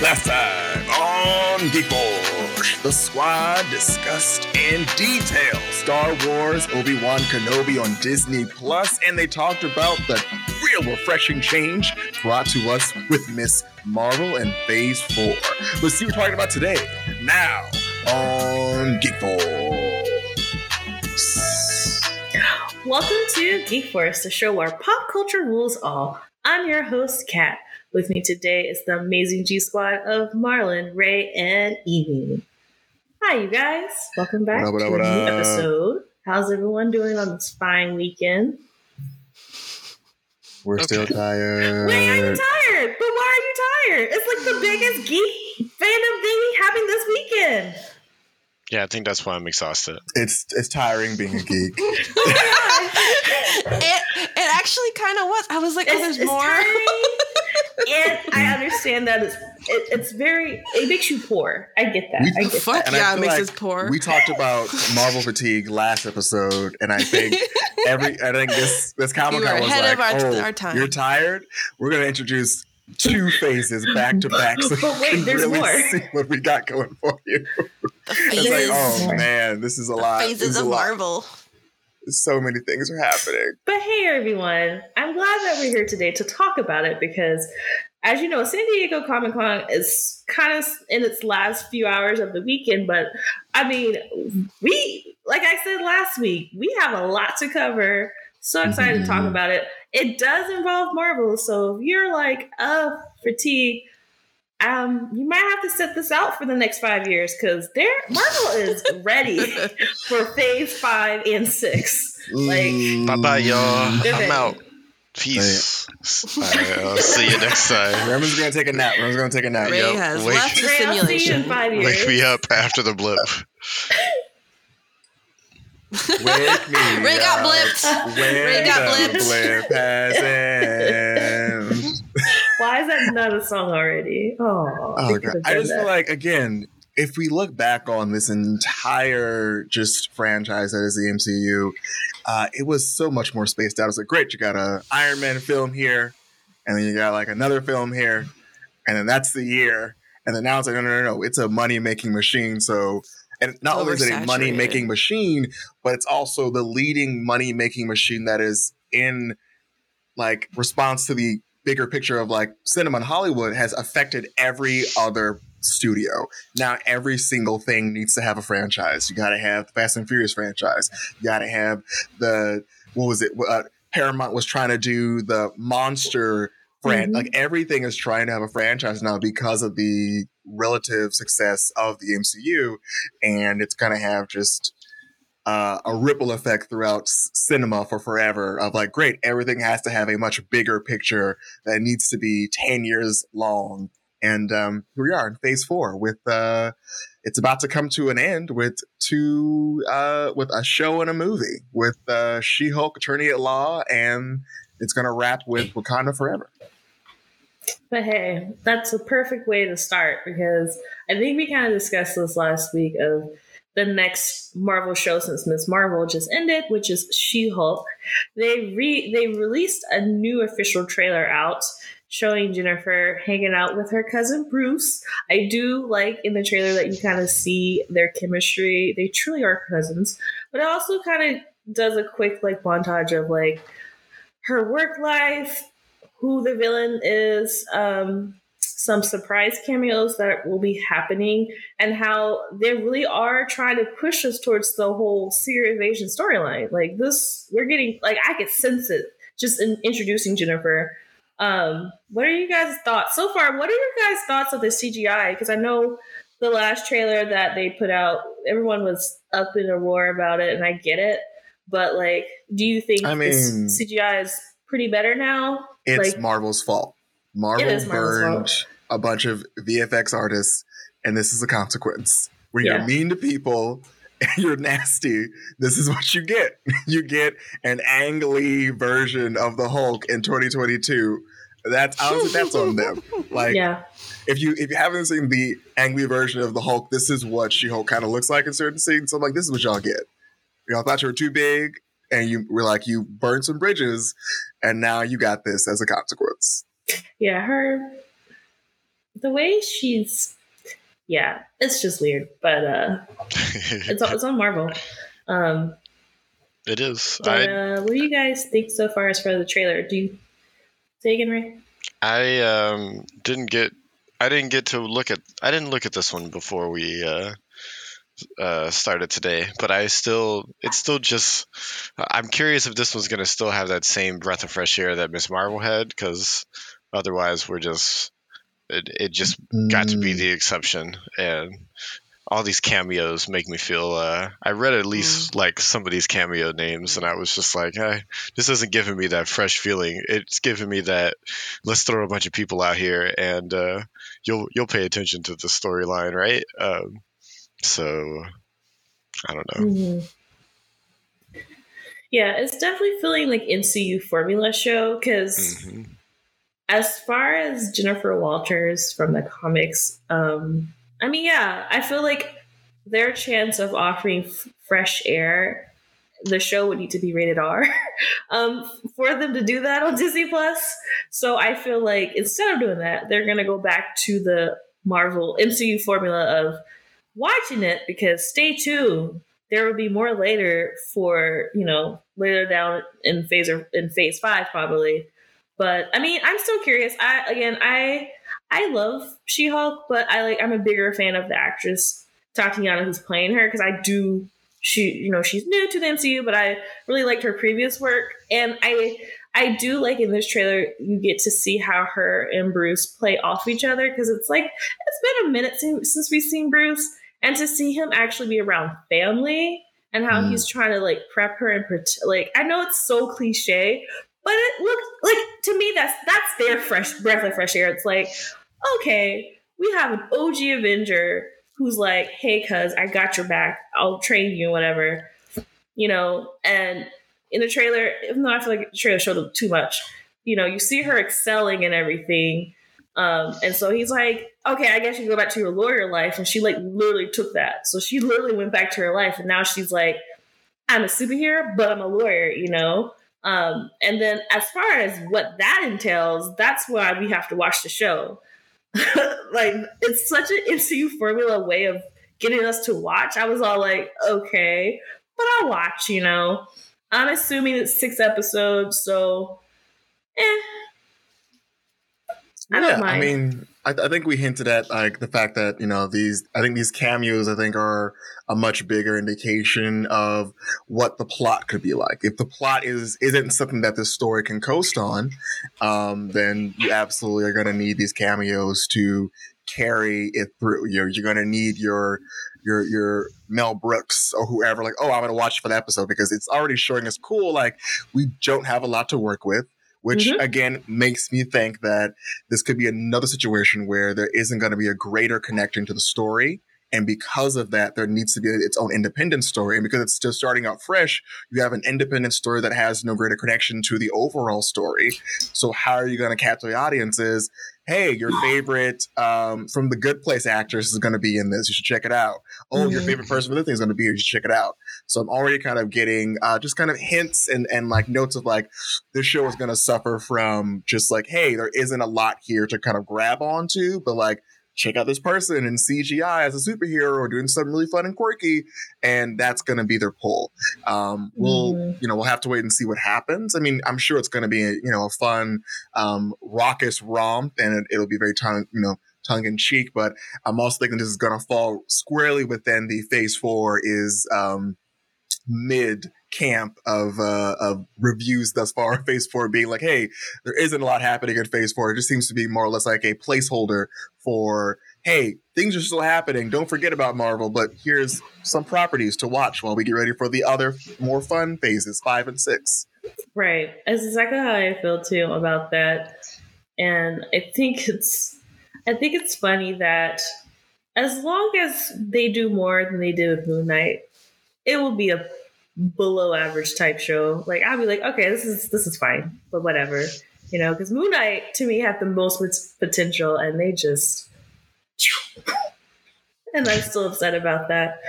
Last time on Geek Force, the squad discussed in detail Star Wars Obi Wan Kenobi on Disney Plus, and they talked about the real refreshing change brought to us with Miss Marvel and Phase 4. Let's see what we're talking about today. Now on Geek Force. Welcome to Geek Force, the show where pop culture rules all. I'm your host, Kat. With me today is the amazing G Squad of Marlon, Ray, and Evie. Hi, you guys. Welcome back What up, to what a up, new what up? episode. How's everyone doing on this fine weekend? We're still tired. Wait, are you tired? But why are you tired? It's like the biggest geek fandom thing happening this weekend. Yeah, I think that's why I'm exhausted. It's it's tiring being a geek. it, it actually kind of was. I was like, oh, It's, there's it's more. tiring, and I understand that it's it, it's very it makes you poor. I get that. We- I get Fuck that. Yeah, it makes like us poor. We talked about Marvel fatigue last episode, and I think every I think this this Comic We Con were was ahead like, of our- oh, our time." you're tired. We're gonna introduce two phases back to back, so But wait, you can there's really more. see what we got going for you. the It's like, oh man, this is a lot. Phases is of. Marvel. So many things are happening. But hey, everyone, I'm glad that we're here today to talk about it because, as you know, San Diego Comic Con is kind of in its last few hours of the weekend. But I mean, we, like I said last week, we have a lot to cover. So excited to talk Mhm. about it. It does involve Marvel. So if you're like, oh, fatigue, um, you might have to set this out for the next five years because there Marvel is ready for phase five and six. Like, Mm. Bye bye, y'all. They're I'm ready. out. Peace. All right, I'll see you next time. Remen's gonna take a nap. Remen's gonna take a nap. Ray Yep, has wake- left the Ray, I'll see you in simulation. five years. Wake me up after the blip. Wake me Ray got blipped. when Ray got blipped. blip has. Why is that not a song already? Oh, Oh, God. I just that. feel like again, if we look back on this entire just franchise that is the MCU, uh, it was so much more spaced out. It's like, great, you got a Iron Man film here, and then you got like another film here, and then that's the year, and then now it's like, no, no, no, no, it's a money making machine. So, and not only is it a money making machine, but it's also the leading money making machine that is in like response to the bigger picture of like cinema in Hollywood has affected every other studio. Now every single thing needs to have a franchise. You got to have the Fast and Furious franchise. You got to have the what was it? Uh, Paramount was trying to do the monster fran Mhm. like everything is trying to have a franchise now because of the relative success of the MCU and it's going to have just uh, a ripple effect throughout s- cinema for forever of like great everything has to have a much bigger picture that needs to be 10 years long and um, here we are in phase four with uh, it's about to come to an end with two uh, with a show and a movie with uh, she-hulk attorney at law and it's going to wrap with wakanda forever But hey, that's a perfect way to start because I think we kind of discussed this last week of the next Marvel show since Miss Marvel just ended, which is She-Hulk. They re they released a new official trailer out showing Jennifer hanging out with her cousin Bruce. I do like in the trailer that you kind of see their chemistry. They truly are cousins. But it also kind of does a quick like montage of like her work life, who the villain is, um, some surprise cameos that will be happening, and how they really are trying to push us towards the whole Secret Invasion storyline. Like this, we're getting like I could sense it just in introducing Jennifer. Um, what are you guys' thoughts so far? What are your guys' thoughts of the CGI? Because I know the last trailer that they put out, everyone was up in a roar about it, and I get it. But like, do you think I this mean- CGI is pretty better now? it's Like- marvel's fault marvel Marvel's burned fault. a bunch of vfx artists and this is a consequence when Yeah. you're mean to people and you're nasty this is what you get you get an Ang Lee version of the hulk in 2022 that's I that's on them. Like yeah, if you if you haven't seen the angry version of the Hulk, this is what She Hulk kind of looks like in certain scenes. So I'm like, this is what y'all get. Y'all thought you were too big, and you were like you burned some bridges, and now you got this as a consequence. yeah. Her the way she's yeah, it's just weird, but uh it's on, it's on Marvel. Um it is. but, I uh, what do you guys think so far as for the trailer? Do you say again, Ray? I um didn't get I didn't get to look at I didn't look at this one before we uh uh started today, but I still it's still just I'm curious if this one's gonna still have that same breath of fresh air that Miss Marvel had, because otherwise we're just it, it just got to be Mm. the exception. And all these cameos make me feel uh I read at least like some of these cameo names and I was just like hey, this isn't giving me that fresh feeling. It's giving me that let's throw a bunch of people out here and uh you'll you'll pay attention to the storyline right? Um so I don't know Mhm. Yeah, it's definitely feeling like MCU formula show because Mhm. as far as Jennifer Walters from the comics, um, I mean, yeah, I feel like their chance of offering f- fresh air, the show would need to be rated R um, for them to do that on Disney Plus. So I feel like instead of doing that, they're gonna go back to the Marvel MCU formula of watching it because stay tuned. There will be more later for you know later down in phase or in phase five probably. But I mean, I'm still curious. I again, I I love She-Hulk, but I like I'm a bigger fan of the actress Tatiana who's playing her because I do she you know she's new to the MCU, but I really liked her previous work, and I I do like in this trailer you get to see how her and Bruce play off each other because it's like it's been a minute since, since we've seen Bruce, and to see him actually be around family and how Mm. he's trying to like prep her and like I know it's so cliche, but it looks like to me that's that's their fresh breath of fresh air. It's like okay, we have an OG Avenger who's like, hey, cuz I got your back. I'll train you, whatever. You know, and in the trailer, even though I feel like the trailer showed too much, you know, you see her excelling and everything. Um, and so he's like, okay, I guess you go back to your lawyer life. And she like literally took that. So she literally went back to her life. And now she's like, I'm a superhero, but I'm a lawyer, you know? Um, and then as far as what that entails, that's why we have to watch the show. like it's such an MCU formula way of getting us to watch. I was all like, okay, but I'll watch, you know. I'm assuming it's six episodes, so eh. I yeah. I mean, I, I think we hinted at like the fact that you know these. I think these cameos, I think, are a much bigger indication of what the plot could be like. If the plot is isn't something that this story can coast on, um, then you absolutely are going to need these cameos to carry it through. You're you're going to need your your your Mel Brooks or whoever. Like, oh, I'm going to watch for the episode because it's already showing us cool. Like, we don't have a lot to work with. Which Mhm. again makes me think that this could be another situation where there isn't going to be a greater connection to the story. And because of that, there needs to be its own independent story. And because it's still starting out fresh, you have an independent story that has no greater connection to the overall story. So how are you going to capture the audiences? Hey, your favorite um, from the Good Place actress is going to be in this. You should check it out. Oh, your Mhm. favorite person from this thing is going to be here. You should check it out. So I'm already kind of getting uh, just kind of hints and, and like notes of like this show is going to suffer from just like, hey, there isn't a lot here to kind of grab onto, but like, check out this person in CGI as a superhero or doing something really fun and quirky, and that's going to be their pull. Um, we'll, Mhm. you know, we'll have to wait and see what happens. I mean, I'm sure it's going to be, you know, a fun, um, raucous romp, and it, it'll be very tongue, you know, tongue in cheek. But I'm also thinking this is going to fall squarely within the Phase Four is um, mid camp of uh, of reviews thus far. Phase Four being like, hey, there isn't a lot happening in Phase Four. It just seems to be more or less like a placeholder for, hey, things are still happening. Don't forget about Marvel, but here's some properties to watch while we get ready for the other more fun phases, five and six. Right. That's exactly how I feel too about that. And I think it's I think it's funny that as long as they do more than they did with Moon Knight, it will be a below average type show. Like I'll be like, okay, this is this is fine, but whatever. You know, because Moon Knight to me had the most pot- potential and they just and I'm still upset about that.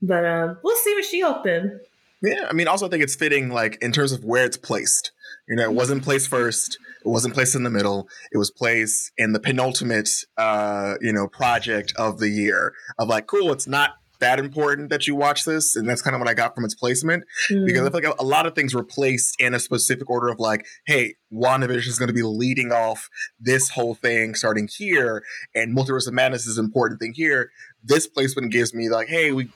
But um, we'll see what she open. Yeah, I mean, also I think it's fitting, like in terms of where it's placed. You know, it wasn't placed first. It wasn't placed in the middle. It was placed in the penultimate, uh, you know, project of the year. Of like, cool, it's not that important that you watch this, and that's kind of what I got from its placement. Mm. Because I feel like a, a lot of things were placed in a specific order of like, hey, WandaVision is going to be leading off this whole thing starting here, and Multiverse of Madness is an important thing here. This placement gives me like, hey, we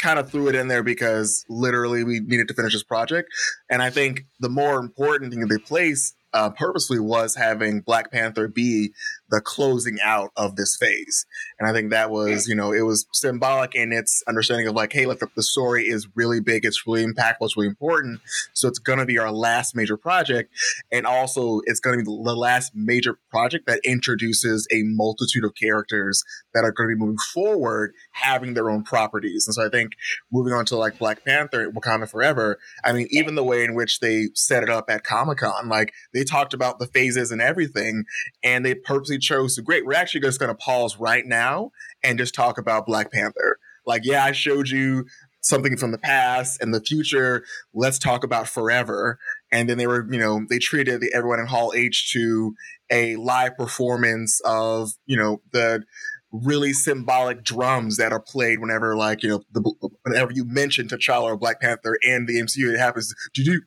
kind of threw it in there because literally we needed to finish this project. And I think the more important thing they placed uh, purposely was having Black Panther be the closing out of this phase. And I think that was, you know, it was symbolic in its understanding of like, hey, look, the, the story is really big, it's really impactful, it's really important. So it's going to be our last major project. And also, it's going to be the last major project that introduces a multitude of characters that are going to be moving forward, having their own properties. And so I think moving on to like Black Panther, Wakanda Forever, I mean, even the way in which they set it up at Comic Con, like they talked about the phases and everything, and they purposely chose to, great, we're actually just going to pause right now and just talk about Black Panther. Like, yeah, I showed you something from the past and the future. Let's talk about forever. And then they were, you know, they treated the, everyone in Hall H to a live performance of, you know, the really symbolic drums that are played whenever, like, you know, the, whenever you mention T'Challa or Black Panther in the MCU, it happens. Do do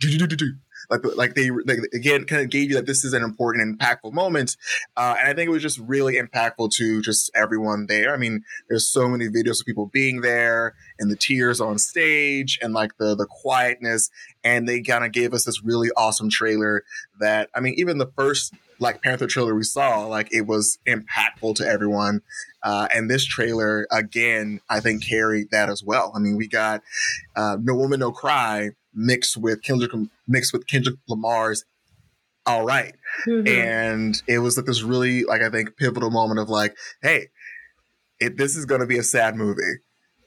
do do do do like like they like, again kind of gave you that this is an important impactful moment uh, and i think it was just really impactful to just everyone there i mean there's so many videos of people being there and the tears on stage and like the the quietness and they kind of gave us this really awesome trailer that i mean even the first Black Panther trailer we saw, like it was impactful to everyone. Uh, and this trailer, again, I think carried that as well. I mean, we got uh, No Woman, No Cry mixed with Kendrick, mixed with Kendrick Lamar's All Right. Mhm. And it was like this really, like, I think pivotal moment of like, hey, it, this is going to be a sad movie.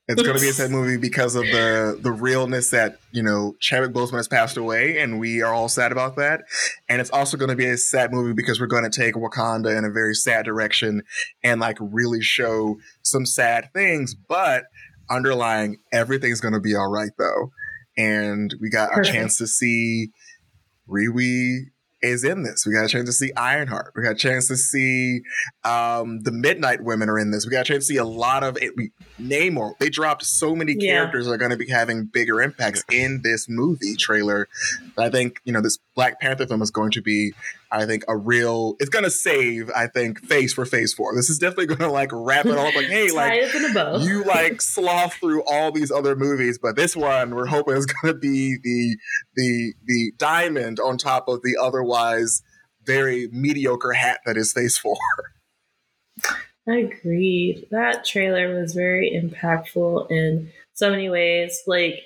It's going to be a sad movie because of the the realness that you know Chadwick Boseman has passed away, and we are all sad about that. And it's also going to be a sad movie because we're going to take Wakanda in a very sad direction and like really show some sad things, but underlying everything's going to be all right though. And we got Perfect. a chance to see Riri is in this. We got a chance to see Ironheart. We got a chance to see um, the Midnight Women are in this. We got a chance to see a lot of it. We, Namor. They dropped so many characters that are going to be having bigger impacts in this movie trailer. I think you know this Black Panther film is going to be, I think, a real. It's going to save. I think Phase for Phase Four. This is definitely going to like wrap it all up. Like, hey, like it up in a bow. you like slough through all these other movies, but this one we're hoping is going to be the the the diamond on top of the otherwise very mediocre hat that is Phase Four. I agreed. That trailer was very impactful in so many ways. Like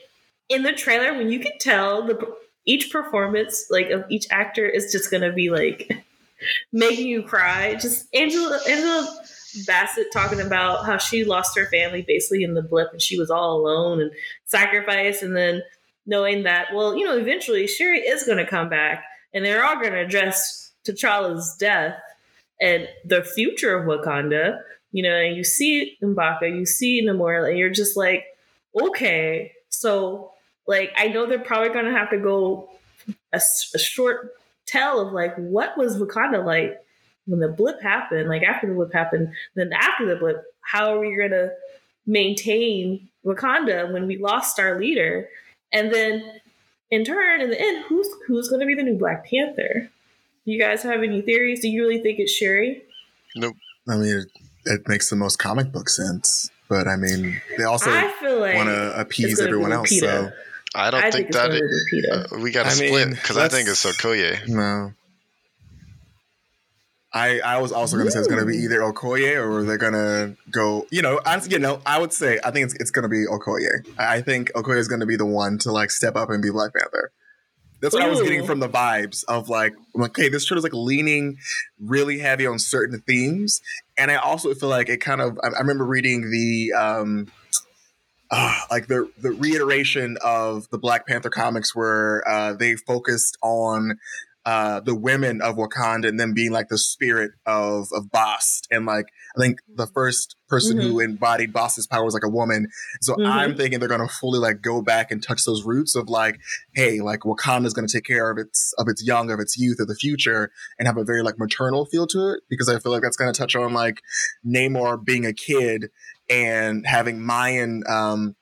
in the trailer, when you can tell the each performance, like of each actor, is just gonna be like making you cry. Just Angela Angela Bassett talking about how she lost her family basically in the blip, and she was all alone and sacrificed, and then knowing that, well, you know, eventually Shuri is gonna come back, and they're all gonna address T'Challa's death and the future of Wakanda, you know, and you see M'Baku, you see Namor, and you're just like, okay, so like I know they're probably gonna have to go a short tell of like what was Wakanda like when the blip happened, like after the blip happened, then after the blip, how are we gonna maintain Wakanda when we lost our leader? And then in turn, in the end, who's who's gonna be the new Black Panther? Do you guys have any theories? Do you really think it's Shuri? Nope. I mean, it, it makes the most comic book sense, but I mean, they also like want to appease everyone else. So I don't I think, it's that it, uh, we got to split because I think it's let's- Okoye. no. I, I was also going to say it's going to be either Okoye or they're going to go. You know, I, you know, I would say I think it's, it's going to be Okoye. I I think Okoye is going to be the one to like step up and be Black Panther. That's what I was getting from the vibes of like, I'm like, okay, this show is like leaning really heavy on certain themes, and I also feel like it kind of. I, I remember reading the um, uh, like the the reiteration of the Black Panther comics where uh, they focused on uh, the women of Wakanda and them being like the spirit of of Bast. And like I think the first person who embodied Bast's power was like a woman. So Mhm. I'm thinking they're gonna fully like go back and touch those roots of like, hey, like Wakanda's gonna take care of its of its young, of its youth, of the future, and have a very like maternal feel to it because I feel like that's gonna touch on like Namor being a kid and having Mayan um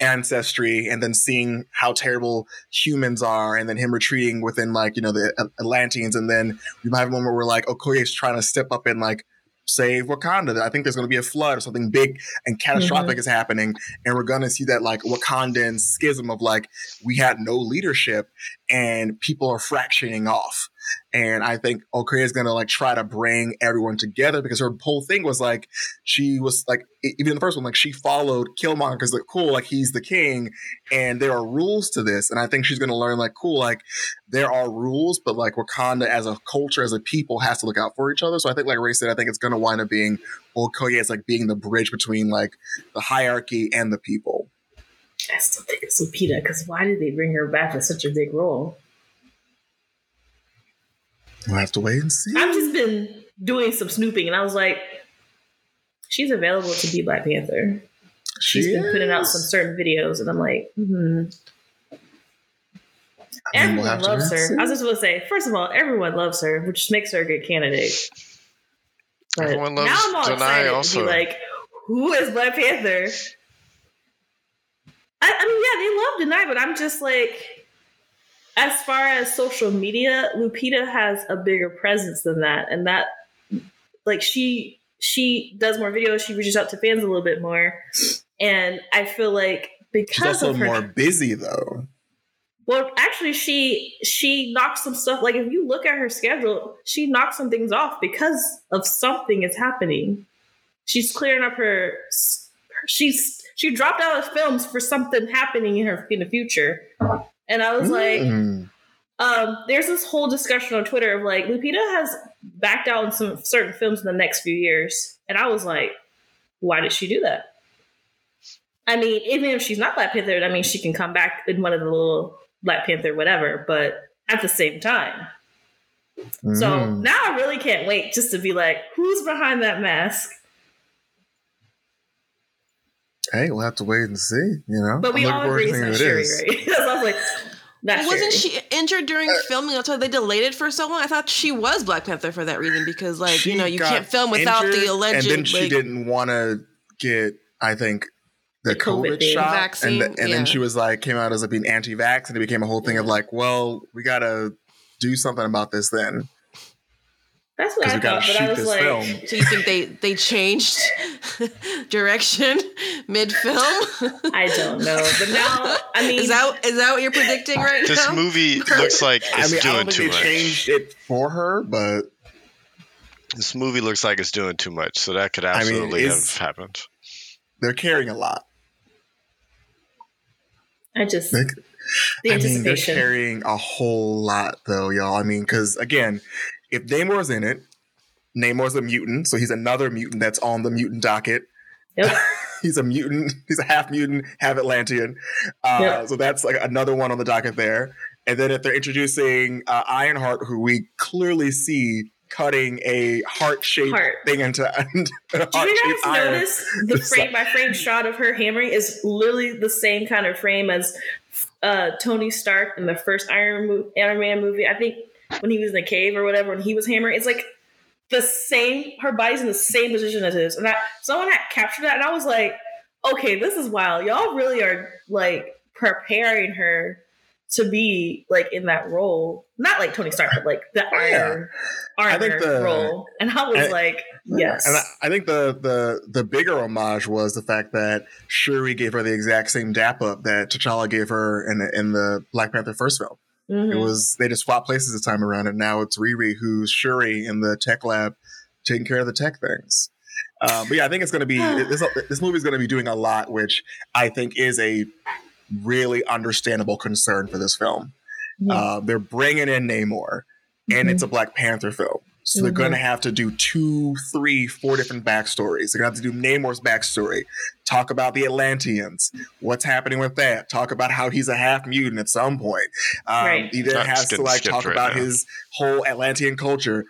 ancestry and then seeing how terrible humans are and then him retreating within like you know the Atlanteans and then we might have a moment where like Okoye's trying to step up and like save Wakanda. I think there's going to be a flood or something big and catastrophic mm-hmm. is happening, and we're going to see that like Wakandan schism of like we had no leadership and people are fractioning off. And I think Okoye is going to like try to bring everyone together because her whole thing was like she was like even in the first one like she followed Killmonger because like cool like he's the king and there are rules to this and I think she's going to learn like cool like there are rules but like Wakanda as a culture as a people has to look out for each other so I think like Ray said I think it's going to wind up being Okoye as like being the bridge between like the hierarchy and the people. I still think it's Lupita because why did they bring her back for such a big role? We'll have to wait and see. I've just been doing some snooping and I was like, she's available to be Black Panther. She's She been putting out some certain videos and I'm like, hmm. I mean, Everyone we'll loves her. I was just going to say, first of all, everyone loves her, which makes her a good candidate. But Everyone loves now I'm all Danai excited also. to be like, who is Black Panther? I, I mean, yeah, they love Danai, but I'm just like, as far as social media, Lupita has a bigger presence than that, and that, like, she she does more videos. She reaches out to fans a little bit more, and I feel like She's because also of her more busy though. well, actually, she she knocks some stuff. Like if you look at her schedule, she knocks some things off because of something is happening. She's clearing up her. She's she dropped out of films for something happening in her in the future, and I was like, Mm. um, there's this whole discussion on Twitter of like Lupita has backed out in some certain films in the next few years, and I was like, why did she do that? I mean, even if she's not Black Panther, I mean, she can come back in one of the little Black Panther whatever, but at the same time. So Mm. now I really can't wait just to be like, who's behind that mask? Hey, we'll have to wait and see. You know, But we I'm all agree forward it's to not seeing Shuri, who it is. right? so I was like, not Wasn't Shuri. she injured during uh, filming? That's why they delayed it for so long. I thought she was Black Panther for that reason because, like, She you know, you can't film without the alleged. And then she like, didn't want to get, I think, the, The COVID COVID, shot, Vaccine, and, and yeah. then she was like, came out as like being anti-vax, and it became a whole thing of like, well, we gotta do something about this then, That's what I we gotta thought, but I was like, film. So you think they they changed direction mid film? I don't know. But now, I mean, is that is that what you're predicting right This now? movie looks like I it's mean, I doing don't too think they much. changed it for her, but This movie looks like it's doing too much, so that could I mean, absolutely have happened. they're carrying a lot. I just They- the I mean, they're anticipation. carrying a whole lot, though, y'all. I mean, because again, if Namor's in it, Namor's a mutant, so he's another mutant that's on the mutant docket. Yep. he's a mutant. He's a half mutant, half Atlantean. Uh, Yep. So that's like another one on the docket there. And then if they're introducing uh, Ironheart, who we clearly see cutting a heart-shaped Heart. thing into a Did you guys iron. notice the frame by frame shot of her hammering is literally the same kind of frame as uh, Tony Stark in the first Iron, Mo- Iron Man movie? I think when he was in the cave or whatever, when he was hammering, it's like the same. Her body's in the same position as his, and that someone had captured that, and I was like, okay, this is wild. Y'all really are like preparing her to be like in that role, not like Tony Stark, but like the Oh, yeah. Iron I Armor think the- role. And I was and- like, yes. And I, I think the the the bigger homage was the fact that Shuri gave her the exact same dap up that T'Challa gave her in the, in the Black Panther first film. Mhm. It was they just swapped places this time around, and now it's Riri who's Shuri in the tech lab taking care of the tech things. Uh, but yeah, I think it's going to be this. This movie is going to be doing a lot, which I think is a really understandable concern for this film. Yeah. Uh, they're bringing in Namor, and Mhm. it's a Black Panther film. So they're going to have to do two, three, four different backstories. They're going to have to do Namor's backstory, talk about the Atlanteans, what's happening with that, talk about how he's a half mutant at some point. Um, Right. He then That's has to like talk right about now. his whole Atlantean culture.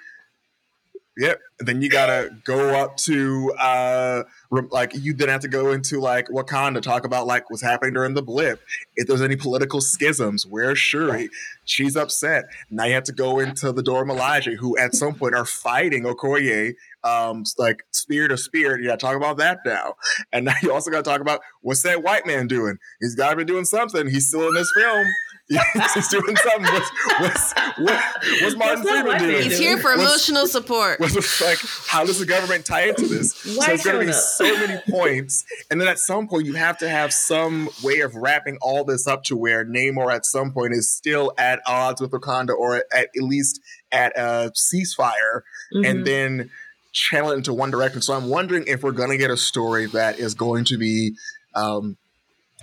Yep. Then you gotta go up to uh like you then have to go into like Wakanda, talk about like what's happening during the blip. If there's any political schisms, where's Shuri? She's upset. Now you have to go into the Dora Milaje, who at some point are fighting Okoye, um, like spear to spear. You gotta talk about that now. And now you also gotta talk about what's that white man doing? He's gotta be doing something. He's still in this film. He's doing something. What's what's what, what's Martin Freeman doing? He's here for What's- emotional support. was just like, how does the government tie into this? Why so it's going to be up? so many points, and then at some point you have to have some way of wrapping all this up to where Namor at some point is still at odds with Wakanda, or at, at least at a ceasefire, Mhm. and then channel it into one direction. So I'm wondering if we're going to get a story that is going to be. Um,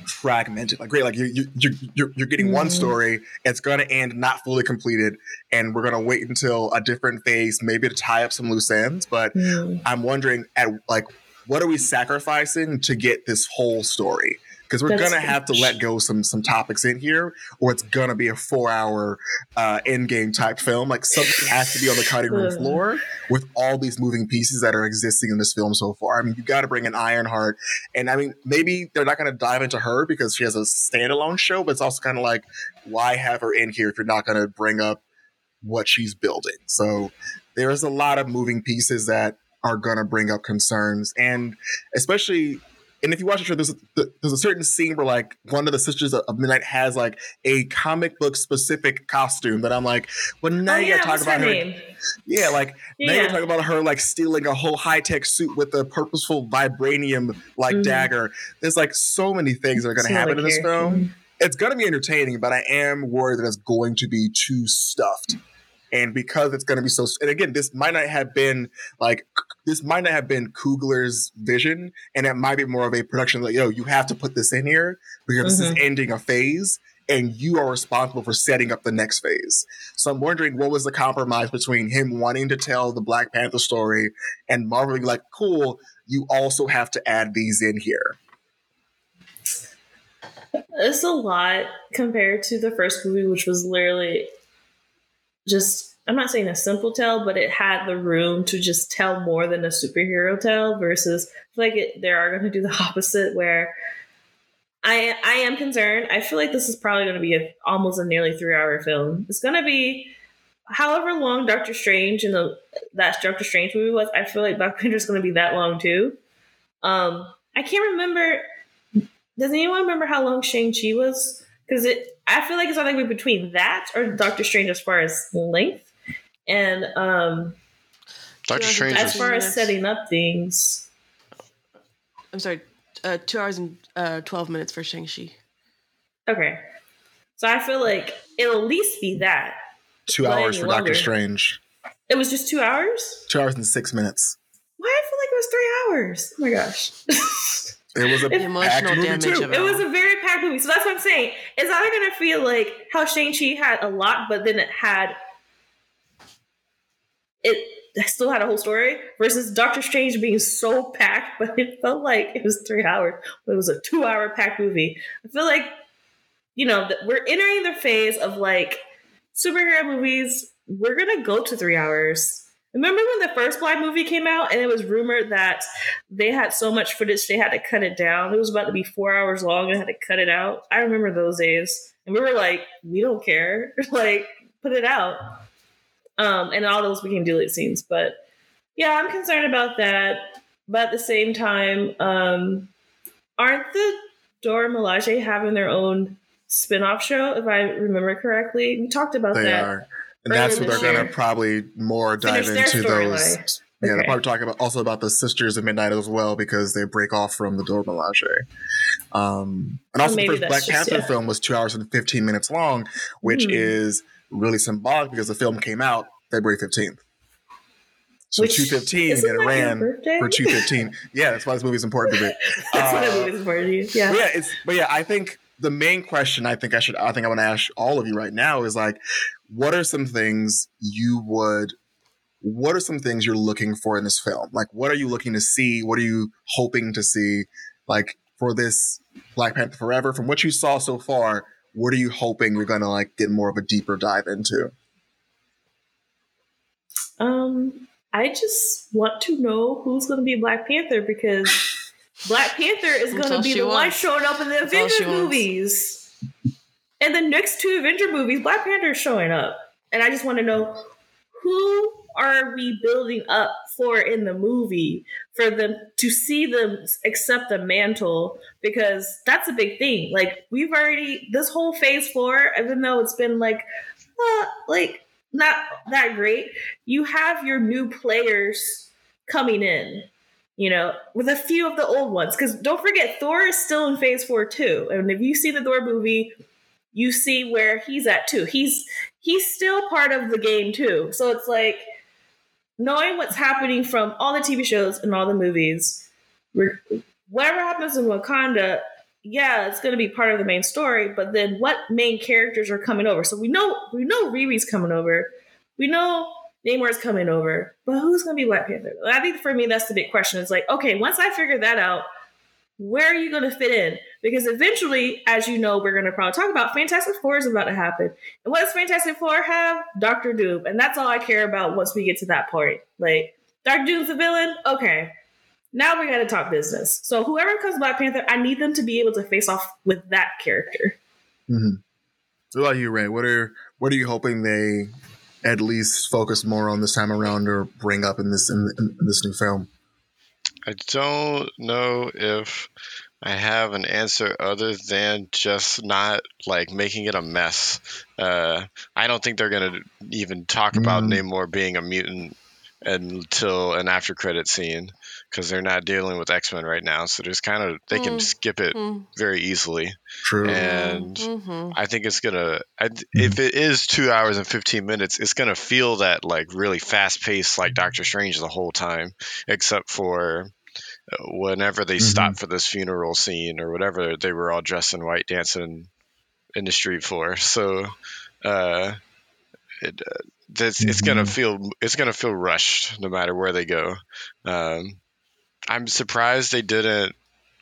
fragmented like great like you, you you you're, you're getting one Mhm. story it's going to end not fully completed and we're going to wait until a different phase maybe to tie up some loose ends but Mhm. i'm wondering at like what are we sacrificing to get this whole story because we're That's going to have to let go some some topics in here or it's going to be a four hour uh end game type film. Like something has to be on the cutting room floor with all these moving pieces that are existing in this film so far. I mean you got to bring in ironheart and i mean maybe they're not going to dive into her because she has a standalone show but it's also kind of like why have her in here if you're not going to bring up what she's building? So there's a lot of moving pieces that are going to bring up concerns and especially and if you watch the show there's a, there's a certain scene where like one of the sisters of midnight has like a comic book specific costume that i'm like well now oh, you yeah, gotta talk about her yeah like now you're Yeah. talking about her like stealing a whole high-tech suit with a purposeful vibranium like Mhm. dagger there's like so many things that are going to happen like in this film it's going to be entertaining, but I am worried that it's going to be too stuffed. And because it's going to be so, and again, this might not have been like, this might not have been Coogler's vision, and it might be more of a production like, yo, you have to put this in here because this is mm-hmm. ending a phase, and you are responsible for setting up the next phase. So I'm wondering what was the compromise between him wanting to tell the Black Panther story and Marvel being like, cool, you also have to add these in here. It's a lot compared to the first movie, which was literally just, I'm not saying a simple tale, but it had the room to just tell more than a superhero tale versus like it, they are going to do the opposite where I, I am concerned. I feel like this is probably going to be a, almost a nearly three hour film. It's going to be however long Doctor Strange and the that Doctor Strange movie was. I feel like Black Panther is going to be that long too. Um, I can't remember. Does anyone remember how long Shang Chi was? Because it, I feel like it's either between that or Doctor Strange as far as length, and um, Doctor Strange as far as setting up things. I'm sorry, uh, two hours and uh, 12 minutes for Shang-Chi. Okay, so I feel like it'll at least be that. Two hours for. Doctor Strange, It was just two hours. two hours and six minutes. Why I feel like it was three hours? Oh my gosh. It was a The emotional packed movie damage too. it. It was a very packed movie. So that's what I'm saying. It's either going to feel like how Shang-Chi had a lot, but then it had. It still had a whole story versus Doctor Strange being so packed, but it felt like it was three hours, but it was a two hour packed movie. I feel like, you know, that we're entering the phase of like superhero movies, we're going to go to three hours. Remember when the first Black movie came out and it was rumored that they had so much footage they had to cut it down? It was about to be four hours long and had to cut it out. I remember those days. And we were like, we don't care. like, put it out. Um, and all those became deleted scenes. But yeah, I'm concerned about that. But at the same time, um, aren't the Dora Milaje having their own spin-off show, if I remember correctly? We talked about They that. are. And that's what they're going to probably more dive Finish into those. storyline. Yeah, they're probably talking about also about the Sisters of Midnight as well because they break off from the Milaje. Um, and also, the first Black just- Panther yeah. film was two hours and 15 minutes long, which Hmm. is really symbolic because the film came out February 15th. So Which- 215 Isn't and it ran for 215. yeah, that's why this movie is important to me. That's Uh, I movie is for you. Yeah. but yeah, it's but yeah, I think the main question I think I should I think I want to ask all of you right now is like, what are some things you would what are some things you're looking for in this film? Like, what are you looking to see? What are you hoping to see? Like for this Black Panther Forever, from what you saw so far, what are you hoping you're gonna like get more of a deeper dive into? Um, I just want to know who's going to be Black Panther because Black Panther is going to be the one showing up in the Avengers movies. And the next two Avenger movies, Black Panther is showing up. And I just want to know who are we building up for in the movie for them to see them accept the mantle? Because that's a big thing. Like we've already this whole phase four even though it's been like uh, like not that great you have your new players coming in you know with a few of the old ones. Because don't forget thor is still in phase four too. And if you see the thor movie you see where he's at too he's he's still part of the game too so it's like knowing what's happening from all the TV shows and all the movies, whatever happens in Wakanda, yeah, it's going to be part of the main story. But then, what main characters are coming over? So we know we know Riri's coming over. We know Namor's coming over. But who's going to be Black Panther? I think for me, that's the big question. It's like, okay, once I figure that out, where are you going to fit in? Because eventually, as you know, we're going to probably talk about Fantastic Four is about to happen. And what does Fantastic Four have? Doctor Doom. And that's all I care about once we get to that point. Like, Doctor Doom's the villain? Okay. Now we got to talk business. So whoever comes Black Panther, I need them to be able to face off with that character. Mm-hmm. What about you, Ray? What are what are you hoping they at least focus more on this time around or bring up in this in, in this new film? I don't know if I have an answer other than just not like making it a mess. Uh, I don't think they're gonna even talk about mm. Namor being a mutant until an after credit scene because they're not dealing with X Men right now. So there's kind of they can mm. skip it mm. very easily. True. And mm-hmm. I think it's gonna I, if it is two hours and fifteen minutes, it's gonna feel that like really fast paced like Doctor Strange the whole time, except for uh, whenever they mm-hmm. stopped for this funeral scene or whatever they were all dressed in white dancing in the street for. So. Uh, it, uh, it's, mm-hmm. gonna mm-hmm. feel it's gonna feel rushed no matter where they go. Um, I'm surprised they didn't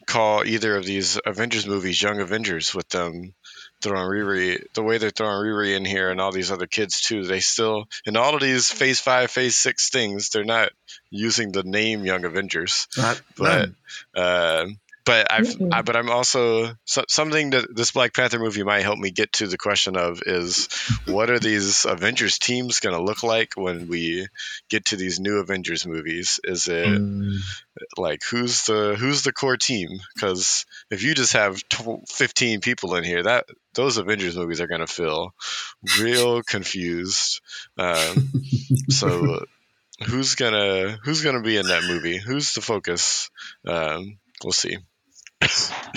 call either of these Avengers movies Young Avengers with them throwing Riri the way they're throwing Riri in here and all these other kids too. They still in all of these Phase Five, Phase Six things, they're not using the name Young Avengers, not, but. Uh, but I've, mm-hmm. I, but I'm also so, something that this Black Panther movie might help me get to the question of is what are these Avengers teams going to look like when we get to these new Avengers movies? Is it mm. like who's the who's the core team? Because if you just have 15 people in here, that those Avengers movies are going to feel real confused. Um, so who's gonna who's gonna be in that movie? Who's the focus? Um, we'll see.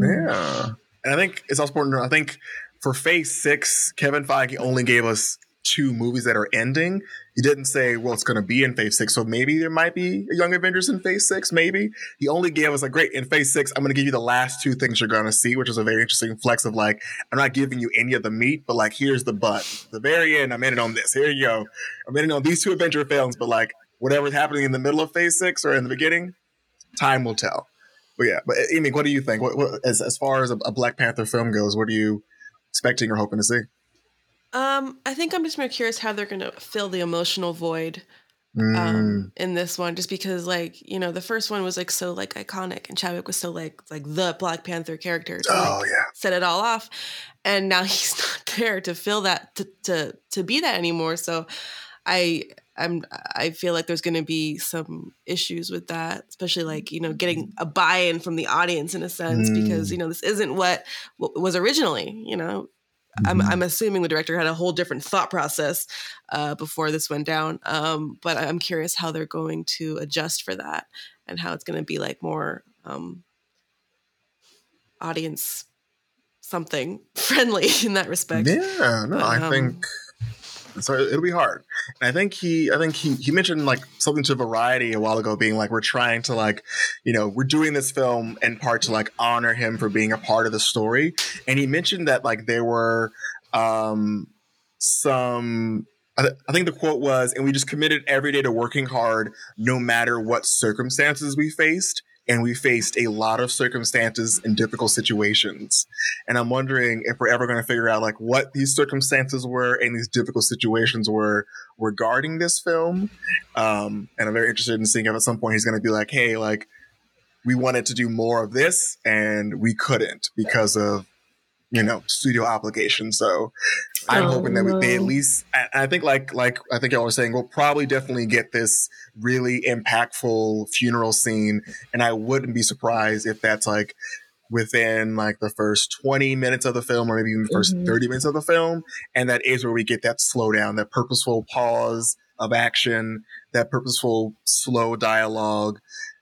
Yeah. And I think it's also important. I think for phase six, Kevin Feige only gave us two movies that are ending. He didn't say, well, it's going to be in phase six. So maybe there might be a Young Avengers in phase six. Maybe. He only gave us like, great, in phase six, I'm going to give you the last two things you're going to see, which is a very interesting flex of like, I'm not giving you any of the meat, but like, here's the butt. The very end, I'm ending on this. Here you go. I'm ending on these two Avenger films, but like, whatever's happening in the middle of phase six or in the beginning, time will tell. But yeah, but Amy, what do you think? What, what as as far as a, a, Black Panther film goes, what are you expecting or hoping to see? Um, I think I'm just more curious how they're going to fill the emotional void um, mm. in this one, just because like you know the first one was like so like iconic, and Chadwick was so like like the Black Panther character. To, oh like, yeah, set it all off, and now he's not there to fill that to to to be that anymore. So I I'm I feel like there's going to be some issues with that, especially like you know getting a buy-in from the audience in a sense mm. because you know this isn't what, what was originally. You know, I'm mm-hmm. I'm assuming the director had a whole different thought process uh, before this went down. Um, but I'm curious how they're going to adjust for that and how it's going to be like more um, audience something friendly in that respect. Yeah, no, but, I um, think so it'll be hard. And I think he, I think he, he mentioned like something to Variety a while ago, being like, we're trying to like, you know, we're doing this film in part to like honor him for being a part of the story. And he mentioned that like there were um, some I, I think the quote was, and we just committed every day to working hard, no matter what circumstances we faced. And we faced a lot of circumstances and difficult situations. And I'm wondering if we're ever going to figure out like what these circumstances were and these difficult situations were regarding this film. Um, and I'm very interested in seeing if at some point he's going to be like, hey, like, we wanted to do more of this and we couldn't because of you know studio obligations. So i'm Oh, hoping that we, they at least I, I think like like i think y'all were saying we'll probably definitely get this really impactful funeral scene. And i wouldn't be surprised if that's like within like the first 20 minutes of the film or maybe even the 1st Mhm. 30 minutes of the film. And that is where we get that slowdown that purposeful pause of action that purposeful slow dialogue.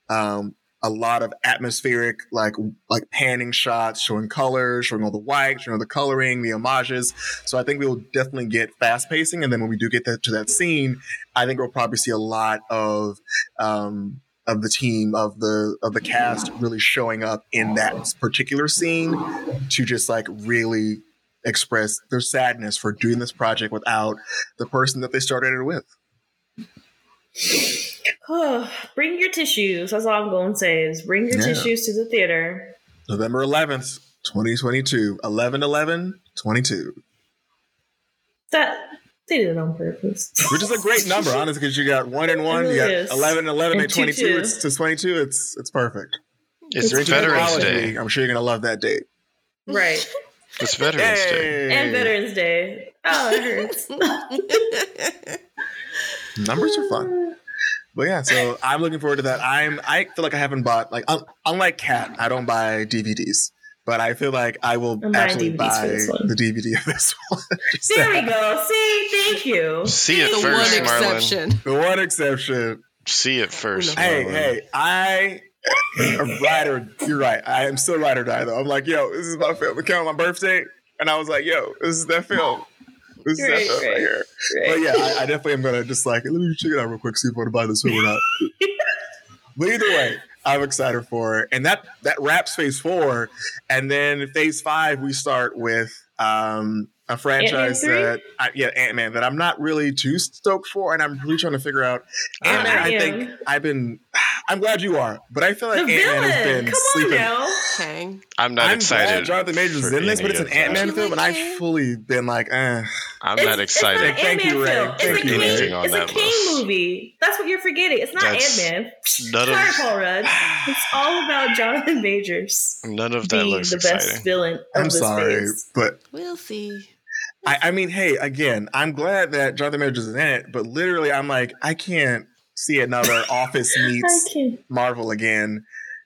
Um, a lot of atmospheric like like panning shots showing colors showing all the white showing all the coloring the homages. So i think we'll definitely get fast pacing and then when we do get that, to that scene i think we'll probably see a lot of um, of the team of the of the cast really showing up in that particular scene to just like really express their sadness for doing this project without the person that they started it with bring your tissues. That's all I'm going to say is bring your Yeah. tissues to the theater. november 11th 2022 11 11 22 That they did it on purpose. which is a great number, honestly, because you got one and one, It you got really is. 11 and 11 And make two, 22. two. It's to 22. It's it's perfect. It's, It's Veterans College Day. Week, I'm sure you're gonna love that date. right. It's Veterans Day. And Veterans Day. Oh, it hurts. Numbers are fun, but yeah. So I'm looking forward to that. I'm I feel like I haven't bought like un- unlike Cat, I don't buy DVDs, but I feel like I will actually DVDs buy the DVD of this one. Just there we go. See, thank you. See it the first, one Marlon. exception. The one exception. See it first. Hey, Marlon. hey, I a ride or you're right. I am still ride or die though. I'm like, yo, this is my film. It came on my birthday, and I was like, yo, this is that film. This Right, that right, right, here. Right. But yeah, I, I definitely am gonna just like let me check it out real quick, see if I want to buy this film or not. but either way, I'm excited for it. And that that wraps phase four. And then phase five, we start with um a franchise that I, yeah, Ant Man that I'm not really too stoked for, and I'm really trying to figure out. I Ant Man, I am. think I've been. I'm glad you are, but I feel like Ant Man has been Come sleeping. on now. Kang. I'm not I'm excited. glad Jonathan Majors is in this, but it's an. Ant Man You film, and I've fully been like, eh. I'm It's- not excited. It's not Thank an you, Ant-Man Ray. film. Thank it's a you, King, Ray. on It's a that King list. movie. That's what you're forgetting. It's not Ant Man. none of- Sorry, Paul Rudd. It's all about Jonathan Majors None of that being looks the exciting. best villain of I'm this sorry, phase. but We'll see. I, I mean, hey, again, I'm glad that Jonathan Majors is in it, but literally, I'm like, I can't see another Office meets. Marvel again.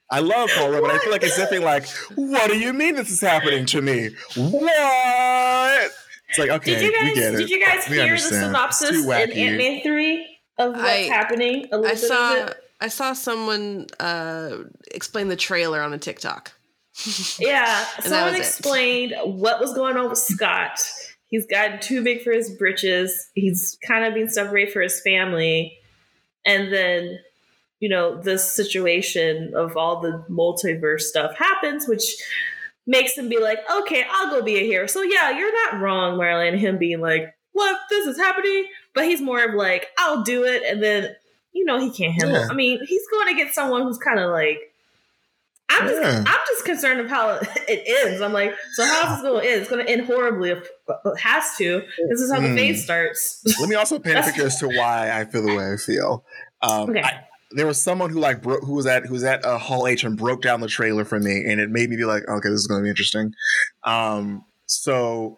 I love Paul Rudd, but I feel like it's definitely like, what do you mean this is happening to me? What? It's like, okay, Did you we guys? get it. Did you guys We hear the understand. It's synopsis in wacky. Ant Man three of what's I- happening? A little I bit of saw it. I saw someone uh, explain the trailer on a TikTok. Yeah, someone was it. explained what was going on with Scott. He's gotten too big for his britches. He's kind of being separated for his family, and then you know this situation of all the multiverse stuff happens, which makes him be like, "Okay, I'll go be a hero." So yeah, you're not wrong, Marlon. Him being like, "What? This is happening," but he's more of like, "I'll do it," and then you know he can't handle. Yeah. I mean, he's going to get someone who's kind of like. I'm just, Yeah. I'm just concerned of how it ends. I'm like, so how's this going to end? It's going to end horribly. If, it has to. This is how Mm. the phase starts. Let me also paint a picture as to why I feel the way I feel. Um, Okay. I- there was someone who like bro- who was at who was at uh, Hall H and broke down the trailer for me, and it made me be like, okay, this is going to be interesting. Um, so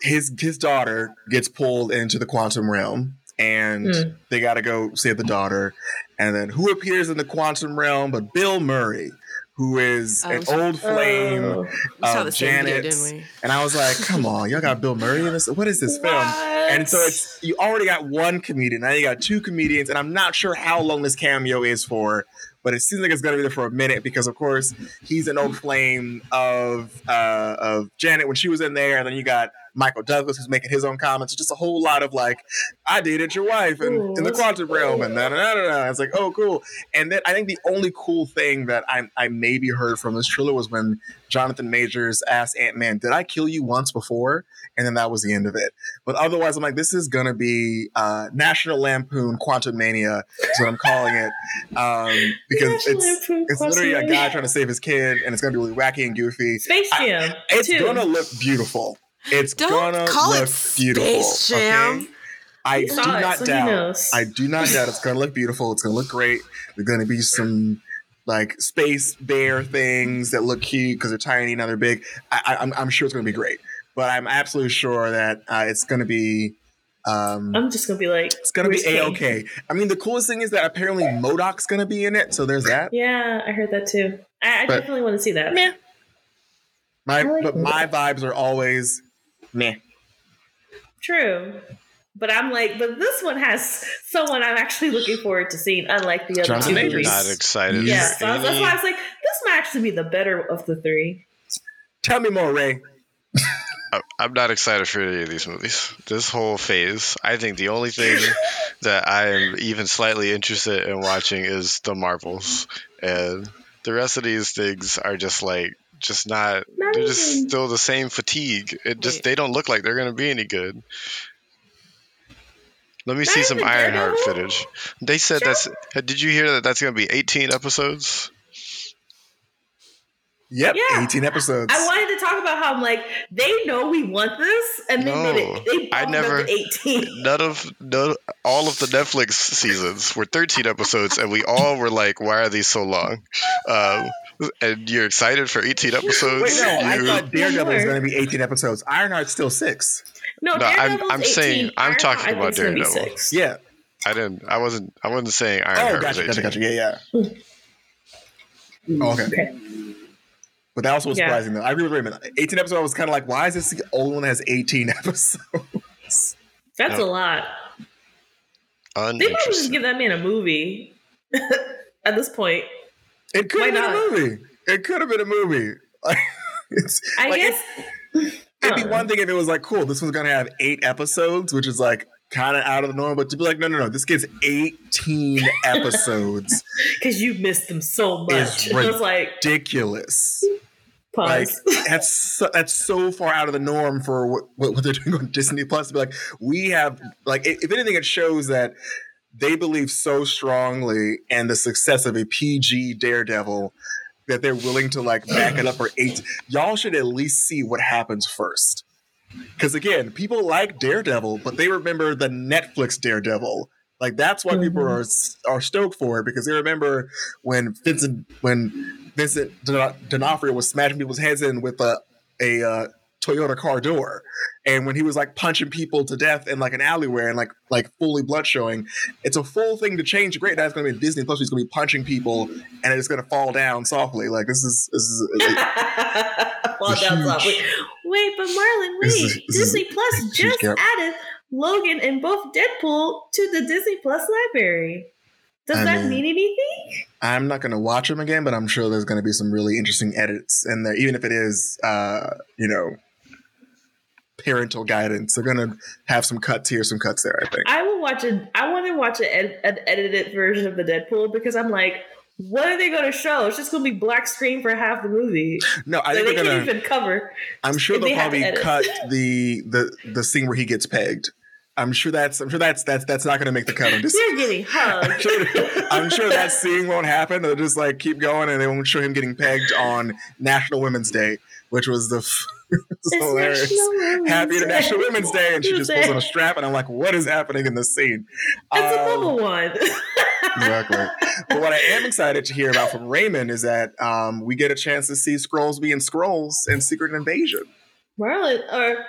his his daughter gets pulled into the quantum realm, and Hmm. they got to go save the daughter. And then who appears in the quantum realm but Bill Murray, who is Oh, an so- old flame. Oh, of the same video, Janet's- didn't we? And I was like, come on, y'all got Bill Murray in this? What is this film? And so it's you already got one comedian, now you got two comedians, and I'm not sure how long this cameo is for, but it seems like it's gonna be there for a minute because of course he's an old flame of uh of Janet when she was in there, and then you got Michael Douglas who's making his own comments. Just a whole lot of like, I dated your wife in, Ooh, in the quantum realm, and cool. da, da, da, it's like, oh, cool. And then I think the only cool thing that I, I maybe heard from this trailer was when Jonathan Majors asked Ant Man, "Did I kill you once before?" And then that was the end of it. But otherwise, I'm like, this is gonna be uh, National Lampoon Quantumania. Is what I'm calling it, um, because National it's Lampoon it's literally a guy trying to save his kid, and it's gonna be really wacky and goofy. Space I- Jam. It's too. gonna look beautiful. It's Don't gonna call look it beautiful. Space Jam. okay? I do it, not so doubt. I do not doubt it's gonna look beautiful. It's gonna look great. There's gonna be some like space bear things that look cute because they're tiny and they're big. I, I, I'm, I'm sure it's gonna be great. But I'm absolutely sure that uh, it's gonna be. Um, I'm just gonna be like, it's gonna be a okay. I mean, the coolest thing is that apparently MODOK's gonna be in it, so there's that. Yeah, I heard that too. I, I But- definitely want to see that. Meh. My like but my vibes are always meh. True. But I'm like, but this one has someone I'm actually looking forward to seeing, unlike the other Jonathan two Majors. movies. Not excited. Yeah, for so that's why I was like, this might actually be the better of the three. Tell me more, Ray. I'm not excited for any of these movies. This whole phase, I think the only thing that I am even slightly interested in watching is the Marvels, and the rest of these things are just like just not. Not they're just still the same fatigue. It just Wait. they don't look like they're gonna be any good. Let me Not see some Ironheart footage. They said that's. Did you hear that that's gonna be 18 episodes? Yep, Yeah. 18 episodes. I wanted to talk about how I'm like, they know we want this, and they No, made it. They I bumped up never- to 18. none of no all of the Netflix seasons were 13 episodes, and we all were like, "Why are these so long?" Um, and you're excited for 18 episodes? Wait, no, I You- thought Daredevil was going to be 18 episodes. Ironheart's still six. No, No, I'm- I'm saying- 18. I'm talking I about is gonna be Daredevil. six. Yeah. I didn't. I wasn't. I wasn't saying Ironheart Oh, Ironheart gotcha, was gotcha, 18. gotcha. Yeah, yeah. Oh, okay. Okay. But that also was Yeah. surprising, though. I agree with Raymond. 18 episodes, I was kind of like, why is this the only one that has 18 episodes? That's No. a lot. They might just Uninterested. give that man a movie at this point. It could have been not? a movie. It could have been a movie. It's, I like, guess. It'd be one thing if it was like, cool, this one's gonna have eight episodes, which is like kind of out of the norm, but to be like, no, no, no, this gets 18 episodes. Because you missed them so much. It was like, Ridiculous. Like that's so, that's so far out of the norm for what, what, what they're doing on Disney Plus. To be like, we have like, if anything, it shows that they believe so strongly in the success of a PG Daredevil that they're willing to like back it up for eight. Y'all should at least see what happens first. Because again, people like Daredevil, but they remember the Netflix Daredevil. Like that's why people Mhm. are are stoked for it because they remember when Vincent when Vincent D'On- D'Onofrio was smashing people's heads in with a a uh, Toyota car door, and when he was like punching people to death in like an alleyway and like like fully blood showing. It's a full thing to change. Great, that's going to be Disney Plus. He's going to be punching people, and it's going to fall down softly. Like this is this is. Fall down huge- softly. Wait, but Marlon, wait. This is- this is Disney Plus just added Logan and both Deadpool to the Disney Plus library. Does I that mean- mean anything? I'm not going to watch them again, but I'm sure there's going to be some really interesting edits in there, even if it is, uh, you know, parental guidance. They're going to have some cuts here, some cuts there. I think. I will watch it. I want to watch an, ed- an edited version of the Deadpool because I'm like, what are they going to show? It's just going to be black screen for half the movie. No, I Like, think they can't even cover. I'm sure they'll they probably cut the the the scene where he gets pegged. I'm sure that's. I'm sure that's that's that's not going to make the cut. I'm just. You're getting I'm hugged. sure, I'm sure that scene won't happen. They'll just like keep going, and they won't show him getting pegged on National Women's Day, which was the f- it's It's hilarious. National Women's Happy Day. International Women's Day, and she just pulls on a strap, and I'm like, what is happening in this scene? It's a Um, bubble one. exactly. But what I am excited to hear about from Raymond is that um, we get a chance to see Skrulls being Skrulls in Secret Invasion. Marlon or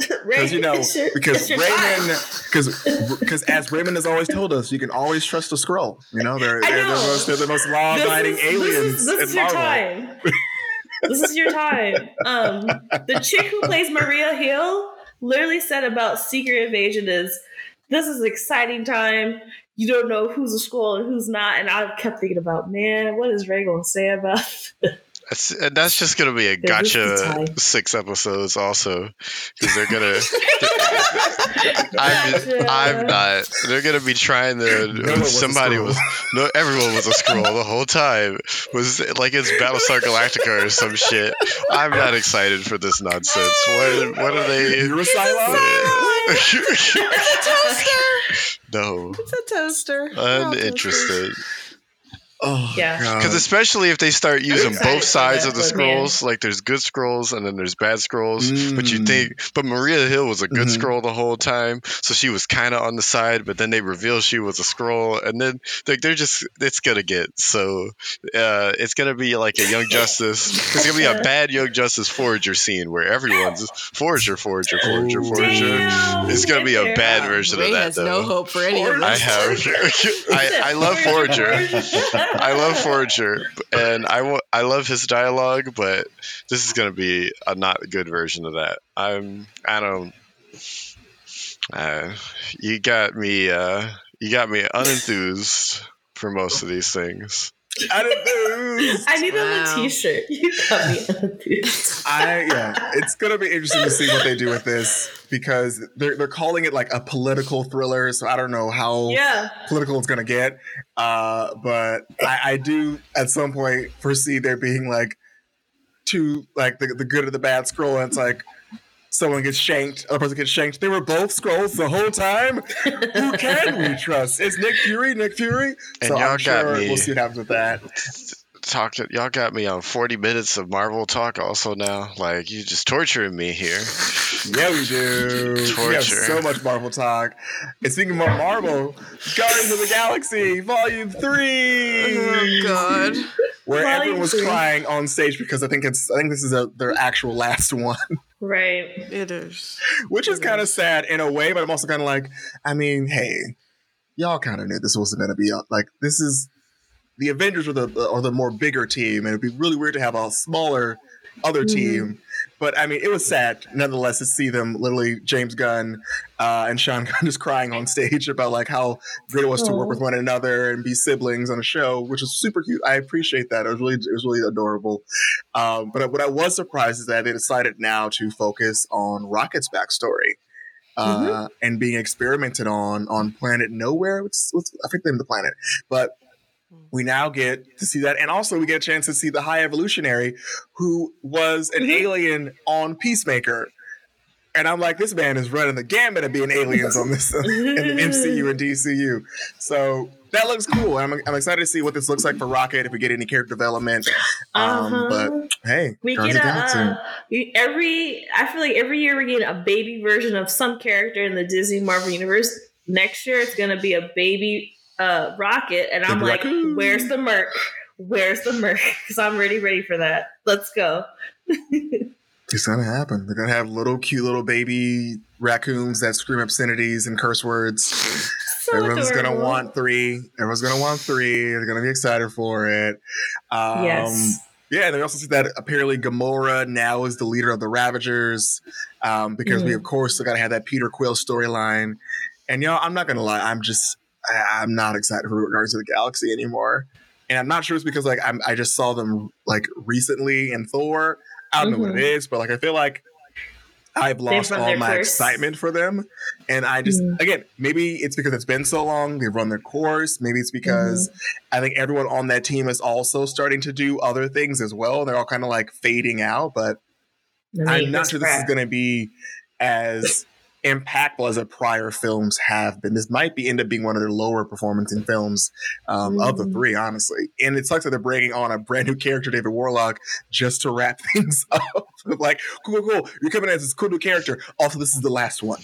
Because you know, your- because Raymond, because because as Raymond has always told us, you can always trust a Skrull. You know, they're I they're, know. the most they're the most law-abiding is- aliens This is, this in is your Marvel. time. this is your time. Um, the chick who plays Maria Hill literally said about Secret Invasion is this is an exciting time. You don't know who's a Skrull and who's not. And I kept thinking about, man, what is Ray gonna say about and that's just gonna be a Yeah, this gotcha six episodes also because they're gonna. I'm, I'm not. They're gonna be trying to. No one was somebody was no. Everyone was a Skrull the whole time. Was like it's Battlestar Galactica or some shit. I'm not excited for this nonsense. What what are they? You're a Cylon? no, It's a toaster. We're all toasters. uninterested. Oh, Yeah. God. Because especially if they start using both sides of the but man. Skrulls, like there's good Skrulls and then there's bad Skrulls. But you Mm. think, but Maria Hill was a good Mhm. Skrull the whole time, so she was kind of on the side. But then they reveal she was a Skrull, and then like they're just, it's gonna get so, uh, it's gonna be like a Young Justice. It's gonna be a bad Young Justice Forager scene where everyone's Forager, Forager, Forager, Oh. Forager. Damn, It's gonna be a get bad version Ray of that has though. no hope for any of I have. I, I love Forager. I love Forager, and I I love his dialogue, but this is gonna be a not good version of that. I'm I don't. Uh, you got me. Uh, you got me unenthused for most of these things. I didn't know. I need Wow. a t-shirt. You got me confused. I yeah, it's gonna be interesting to see what they do with this because they're they're calling it like a political thriller. So I don't know how yeah. political it's gonna get. Uh, but I, I do at some point foresee there being like two like the, the good or the bad Skrull, and it's like someone gets shanked, other person gets shanked. They were both Skrulls the whole time. Who can we trust? Is Nick Fury Nick Fury? And so y'all I'm got sure me- we'll see what happens with that. Talk. Y'all got me on forty minutes of Marvel talk. Also now, like you just torturing me here. Yeah, we do. We have Torture. so much Marvel talk. And speaking about Marvel, Guardians of the Galaxy Volume Three. Oh God. Where Volume everyone was three. crying on stage because I think it's I think this is a, their actual last one, Right. It is. which is kind of sad in a way, but I'm also kind of like, I mean, hey, y'all kind of knew this wasn't going to be like this is the Avengers are the are the more bigger team, and it'd be really weird to have a smaller other Mhm. team. But I mean, it was sad nonetheless to see them literally James Gunn uh, and Sean Gunn just crying on stage about like how great it was to work with one another and be siblings on a show, which is super cute. I appreciate that. It was really it was really adorable. Um, but what I was surprised is that they decided now to focus on Rocket's backstory. Uh, and being experimented on on planet nowhere what's, what's i think the name of the planet but we now get to see that and also we get a chance to see the high evolutionary who was an Mhm. alien on peacemaker and i'm like this man is running the gamut of being aliens on this in the mcu and dcu so that looks cool I'm, I'm excited to see what this looks like for rocket if we get any character development um, Uh-huh. but hey We get a uh, we- every. I feel like every year we're getting a baby version of some character in the Disney Marvel universe. Next year it's gonna be a baby uh, Rocket, and I'm like. "Where's the Merc? Where's the Merc?" Because I'm ready, ready for that. Let's go. It's gonna happen. They're gonna have little cute little baby raccoons that scream obscenities and curse words. So Everyone's gonna want three. Everyone's gonna want three. They're gonna be excited for it. Um, Yes. Yeah, and we also see that apparently Gamora now is the leader of the Ravagers, um, because we Mhm. of course still gotta have that Peter Quill storyline. And y'all, I'm not gonna lie, I'm just I, I'm not excited for Guardians of the Galaxy anymore. And I'm not sure it's because like I'm, I just saw them like recently in Thor. I don't know what it is, but like I feel like I've lost all my course. excitement for them. And I just Mhm. again, maybe it's because it's been so long, they've run their course. Maybe it's because Mm-hmm. I think everyone on that team is also starting to do other things as well. They're all kind of like fading out, but I mean, I'm not sure this is going to be as impactful as the prior films have been. This might be end up being one of their lower performing films um, of the Mm. three, honestly. And it sucks that they're bringing on a brand new character, David Warlock, just to wrap things up. like, cool, cool, cool. You're coming as this cool new character. Also, this is the last one.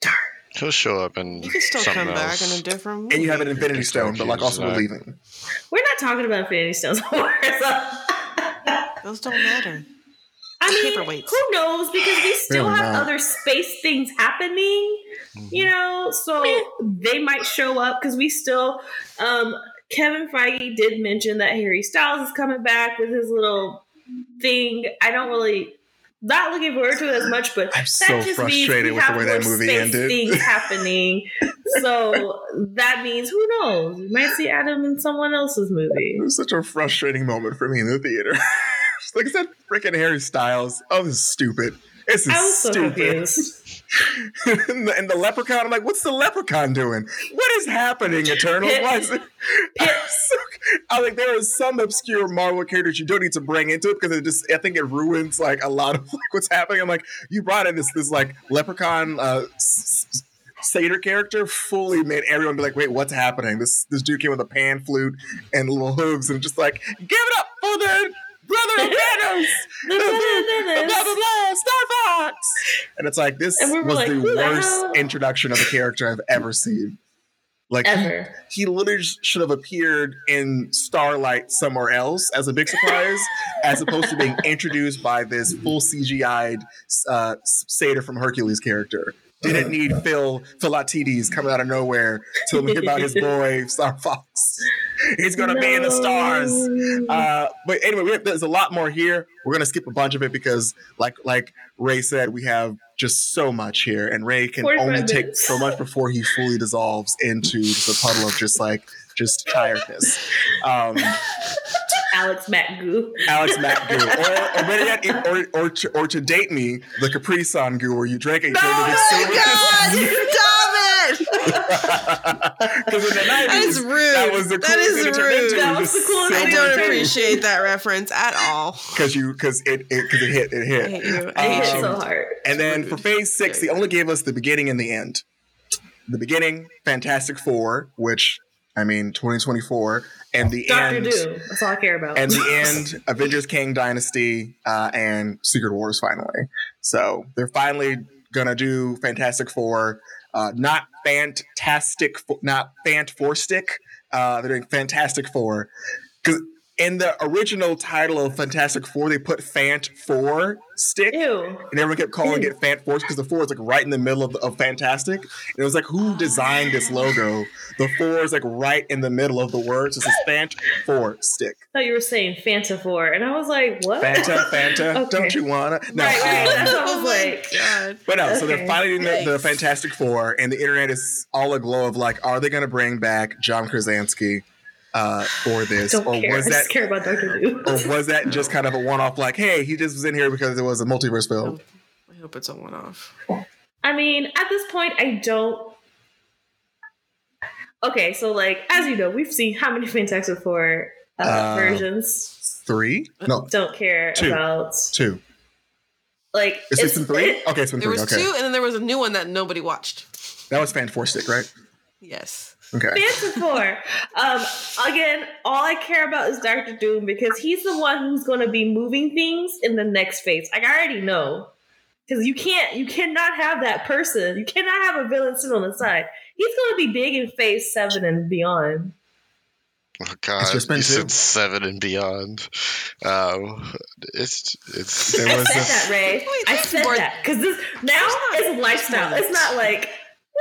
Darn. He'll show up and You can still something come back in a different movie. And you have an Infinity It's Stone, but like also we're leaving. We're not talking about Infinity Stones. I Those don't matter. Mean, Paperweights. who knows? Because we still Really have not. other space things happening. you know so they might show up because we still um kevin feige did mention that harry styles is coming back with his little thing i don't really not looking forward to it as much but I'm that so just means frustrated we with the way that movie space ended. things happening so that means who knows? We might see Adam in someone else's movie. It was such a frustrating moment for me in the theater. like I said, freaking Harry Styles. Oh, this is stupid. This is so stupid. and, the, and the leprechaun, I'm like, what's the leprechaun doing? What is happening, Eternal? Why is it? Pit- So- I like there are some obscure Marvel characters you don't need to bring into it because it just I think it ruins like a lot of like what's happening. I'm like, you brought in this this like leprechaun uh s- s- satyr character fully made everyone be like, wait, what's happening? This this dude came with a pan flute and little hooves and just like, give it up for the brother of Thanos! blah, blah, blah, Star Fox. And it's like this we was like, the who the worst introduction of a character I've ever seen. Like he, Ever. he literally should have appeared in Starlight somewhere else as a big surprise, as opposed to being introduced by this full CGI'd uh, satyr from Hercules character. Didn't need Phil Philoctetes coming out of nowhere to me about his boy Star Fox. He's gonna be in the stars. Uh, but anyway, we have, there's a lot more here. We're gonna skip a bunch of it because, like like Ray said, we have just so much here, and Ray can 45 only take so much before he fully dissolves into the puddle of just like just tiredness. Um, Alex Mack Goo. Alex goo, or, or better yet, if- or, or, to, or to date me, the Capri Sun goo, where you drink it, you turn Oh into my god! Stop it! Because in the 90s, That is rude. that was the That is to rude. That was the coolest I don't appreciate that reference at all. because you because it because it, hit it I hit. hate you. I I hate Um, so hard. And then for phase six, they only gave us the beginning and the end. The beginning, Fantastic Four, which I mean, 2024, and the Doctor end, Doom. That's all I care about. and the end, Avengers: Kang Dynasty, uh, and Secret Wars. Finally, so they're finally gonna do Fantastic Four, uh, not Fantastic, not Fant Four Stick. Uh, they're doing Fantastic Four in the original title of Fantastic Four, they put Fant Four Stick. Ew. And everyone kept calling it Fant Force because the four is like right in the middle of, of Fantastic. And it was like, who designed this logo? The four is like right in the middle of the words. It's a Fant Four stick. I thought you were saying Fanta 4. And I was like, what? Fanta, Fanta, Okay. don't you wanna? No, Right, right. um, I Oh was like. god. but no, so they're finally doing the, the Fantastic Four, and the internet is all aglow of like, are they going to bring back John Krasinski uh, for this, Don't or care. was I that, just care about Doctor Doom. or was that just kind of a one-off? Like, hey, he just was in here because it was a multiverse film. I hope it's a one off. I mean, at this point, I don't. Okay, so like as you know, we've seen how many Fantastic Four uh, Uh, versions. Three? No, Don't care two. about two. like Is it's this three? it- Okay, it's been There three. was Okay, two, and then there was a new one that nobody watched. that was Fan Four Stick, right? Yes. Okay. Fantastic Four. Um, again, all I care about is Doctor Doom because he's the one who's going to be moving things in the next phase. Like I already know, because you can't, you cannot have that person. You cannot have a villain sit on the side. He's going to be big in Phase Seven and beyond. Oh God, just been you said seven and beyond. Um, it's it's There I was said this- that, Ray. Wait, I that's said more- that because this now is a lifestyle. It's not like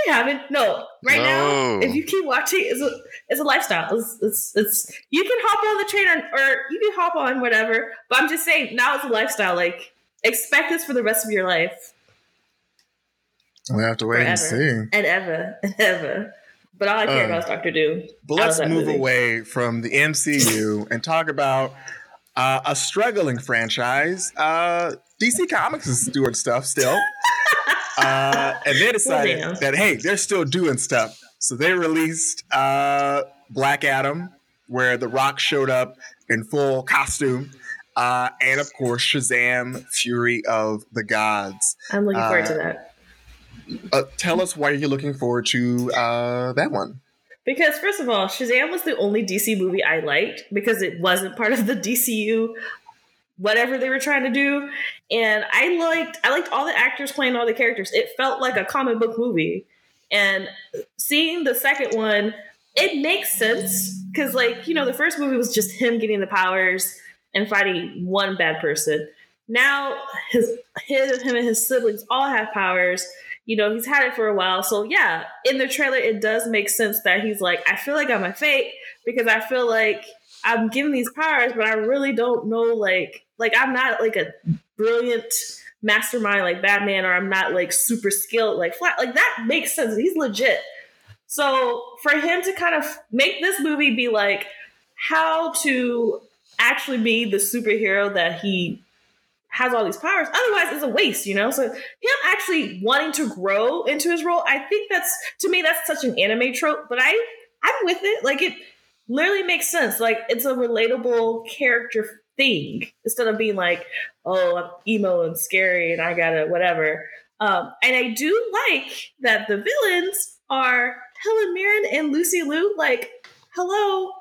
we haven't. No, right No. now, if you keep watching, it's a it's a lifestyle. It's it's, it's you can hop on the train or, or you can hop on whatever. But I'm just saying now it's a lifestyle. Like expect this for the rest of your life We have to wait and see. And ever and ever. But all I care Uh, about is Doctor Doom. But let's move movie. away from the MCU and talk about uh, a struggling franchise. Uh, DC Comics is doing stuff still. uh, and they decided damn. that, hey, they're still doing stuff. So they released uh, Black Adam, where The Rock showed up in full costume. Uh, and of course, Shazam, Fury of the Gods. I'm looking forward to uh, that. Uh, tell us why you're looking forward to uh, that one. Because first of all, Shazam was the only DC movie I liked because it wasn't part of the DCU whatever they were trying to do. And I liked I liked all the actors playing all the characters. It felt like a comic book movie. And seeing the second one, it makes sense because like, you know, the first movie was just him getting the powers and fighting one bad person. Now his his him and his siblings all have powers you know, he's had it for a while. So yeah, in the trailer, it does make sense that he's like, I feel like I'm a fake because I feel like I'm given these powers, but I really don't know like like I'm not like a brilliant mastermind like Batman, or I'm not like super skilled like flat. Like that makes sense. He's legit. So for him to kind of make this movie be like how to actually be the superhero that he has all these powers. Otherwise, it's a waste, you know? So him actually wanting to grow into his role, I think that's to me that's such an anime trope, but I I'm with it. Like it literally makes sense. Like it's a relatable character thing instead of being like, oh, I'm emo and scary and I gotta whatever. Um, and I do like that the villains are Helen Mirren and Lucy Liu. Like, hello,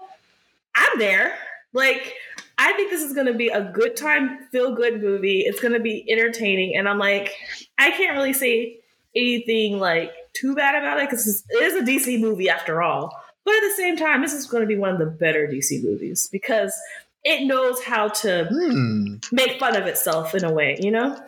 I'm there. Like, I think this is going to be a good time, feel good movie. It's going to be entertaining. And I'm like, I can't really say anything like too bad about it because it is a DC movie after all. But at the same time, this is going to be one of the better DC movies because it knows how to Hmm. make fun of itself in a way, you know?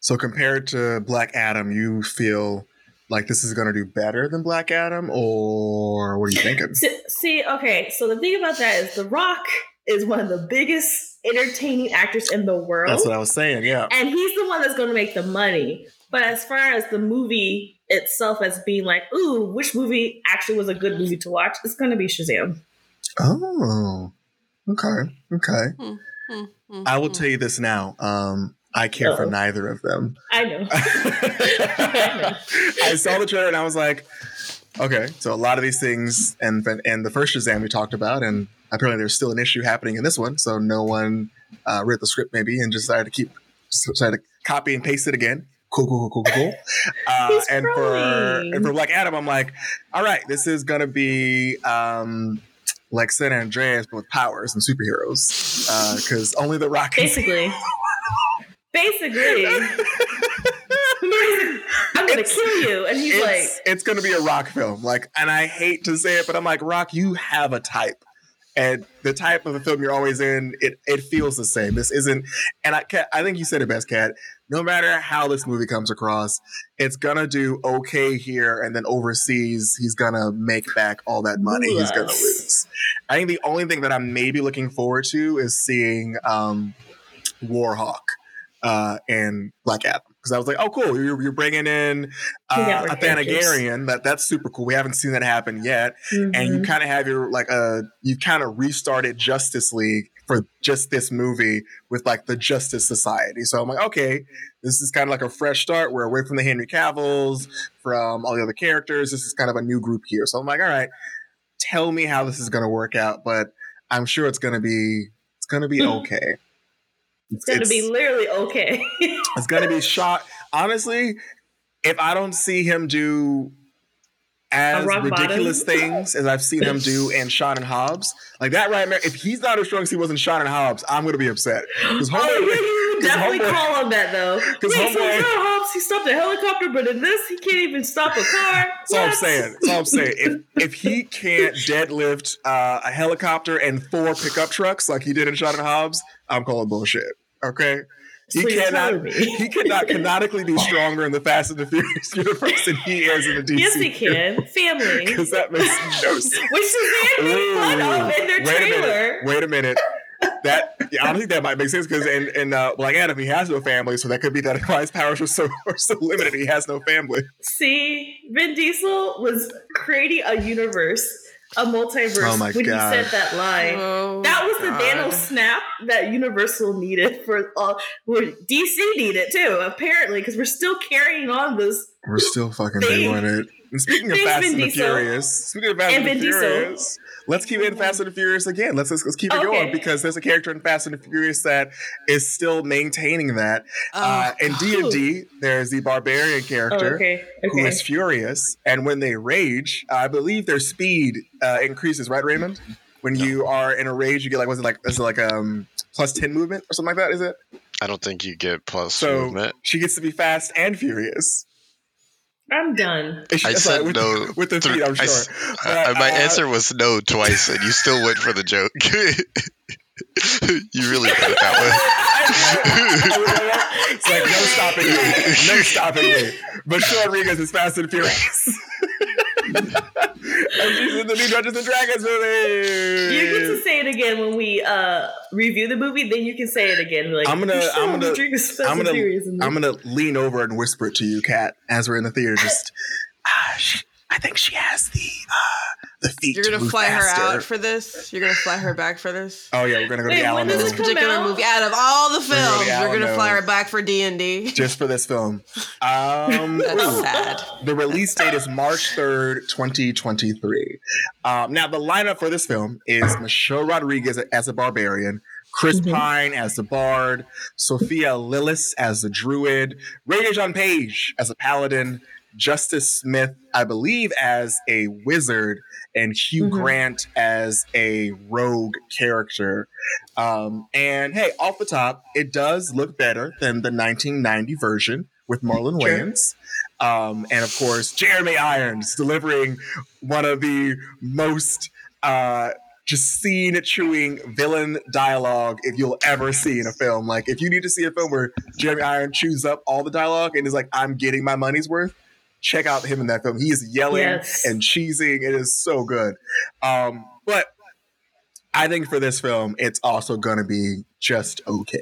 So compared to Black Adam, you feel like this is going to do better than Black Adam, or what are you thinking? See, see, okay, so the thing about that is The Rock is one of the biggest entertaining actors in the world. That's what I was saying. Yeah. and he's the one that's going to make the money. But as far as the movie itself as being like, ooh, which movie actually was a good movie to watch, it's going to be Shazam. Oh. Okay. Okay. Hmm, hmm, hmm, I will tell you this now. Um, I care for neither of them. I know. I saw the trailer and I was like, okay, so a lot of these things, and and the first Shazam we talked about, and apparently there's still an issue happening in this one, so no one uh, read the script maybe and just decided to keep decided to copy and paste it again. Cool, cool, cool, cool, cool. Uh, and for and for Black Adam, I'm like, all right, this is gonna be um, like San Andreas but with powers and superheroes, because only the Rock Basically. Basically. I'm to It's- kill you. And he's it's, like, it's to be a rock film. Like, and I hate to say it, but I'm like, Rock, you have a type, and the type of a film you're always in, it it feels the same. This isn't, and I Kat, I think you said it best, Kat. No matter how this movie comes across, it's gonna do okay here, and then overseas, he's gonna make back all that money he's gonna lose. I think the only thing that I'm maybe looking forward to is seeing um, Warhawk uh, and Black Adam because I was like, oh, cool, you're, you're bringing in uh, a. Thanagarian. That that's super cool. We haven't seen that happen yet, and you mhm. kind of have your like uh you kind of restarted Justice League for just this movie with like the Justice Society. So I'm like, okay, this is kind of like a fresh start. We're away from the Henry Cavills, from all the other characters. This is kind of a new group here. So I'm like, all right, tell me how this is going to work out, but I'm sure it's going to be it's going to be okay. it's going to be literally okay. It's gonna be shot. Honestly, if I don't see him do as ridiculous bottom? things as I've seen him do in Shaw and Hobbs, like that right there, if he's not as strong as he was in Shaw and Hobbs, I'm gonna be upset. Because oh, yeah, definitely homeboy- call on that, though. Wait, 'cause so homeboy- John Hobbs, he stopped a helicopter, but in this, he can't even stop a car. That's all I'm saying. That's all I'm saying. If if he can't deadlift uh, a helicopter and four pickup trucks like he did in Shaw and Hobbs, I'm calling bullshit. Okay. He cannot. He cannot canonically be stronger in the Fast and the Furious universe than he is in the DC. Yes, he can. Family. Because that makes no sense. Which Shazam made fun of in their wait a trailer. minute. Wait a minute. That yeah, I don't think that might make sense because in, in uh, Black Adam he has no family, so that could be that why his powers are so are so limited. He has no family. See, Vin Diesel was creating a universe, a multiverse Oh my when God. he said that line. Oh, That was God. the Thanos snap that Universal needed for all. Where DC needed too, apparently, because we're still carrying on this. We're still fucking Thanks- doing it. And speaking of thanks, Fast Vin and the Diesel. Furious, speaking of Fast And and, the Furious, let's keep it in Fast and the Furious again. Let's let's, let's keep it Okay. going because there's a character in Fast and the Furious that is still maintaining that. uh, Oh, in D and D, there's the barbarian Oh, character. okay, okay. is furious, and when they rage, I believe their speed uh, increases. Right, Raymond? When you are in a rage, you get like was it like is it like um plus ten movement or something like that? Is it? I don't think you get plus So movement. she gets to be fast and furious. I'm done. I it's said like with, no with the three- feet. I'm I sure. s- But, I- my uh, answer was no twice, and you still went for the joke. you really put it that It's like no stopping me, no stopping me. But Sean Rodriguez is fast and furious. and she's in the new Dungeons and Dragons movie. You get to say it again when we uh review the movie. Then you can say it again. Like I'm gonna- I'm gonna- Rodriguez is Fast I'm gonna, Furious in this." I'm gonna lean over and whisper it to you, Kat, as we're in the theater. Just, ah, sh- I think she has the uh, the feet. You're gonna move fly her out for this. You're gonna fly her back for this. Oh yeah, we're gonna go Wait, to the when does Alamo this Particular out? movie out of all the We're gonna films, go to you're gonna fly her back for D and D. just for this film. Um, That's ooh. sad. The release date is March 3rd, 2023. Um, now, the lineup for this film is Michelle Rodriguez as a barbarian, Chris Mhm. Pine as the bard, Sophia Lillis as the druid, Regé-Jean Page as a paladin, Justice Smith, I believe, as a wizard, and Hugh Mhm. Grant as a rogue character. Um, and hey, off the top, it does look better than the 1990 version with Marlon Sure. Wayans. Um, and of course, Jeremy Irons delivering one of the most uh, just scene chewing villain dialogue if you'll ever see in a film. Like, if you need to see a film where Jeremy Irons chews up all the dialogue and is like, I'm getting my money's worth, check out him in that film. He is yelling Yes. and cheesing. It is so good. Um, but I think for this film, it's also going to be just okay.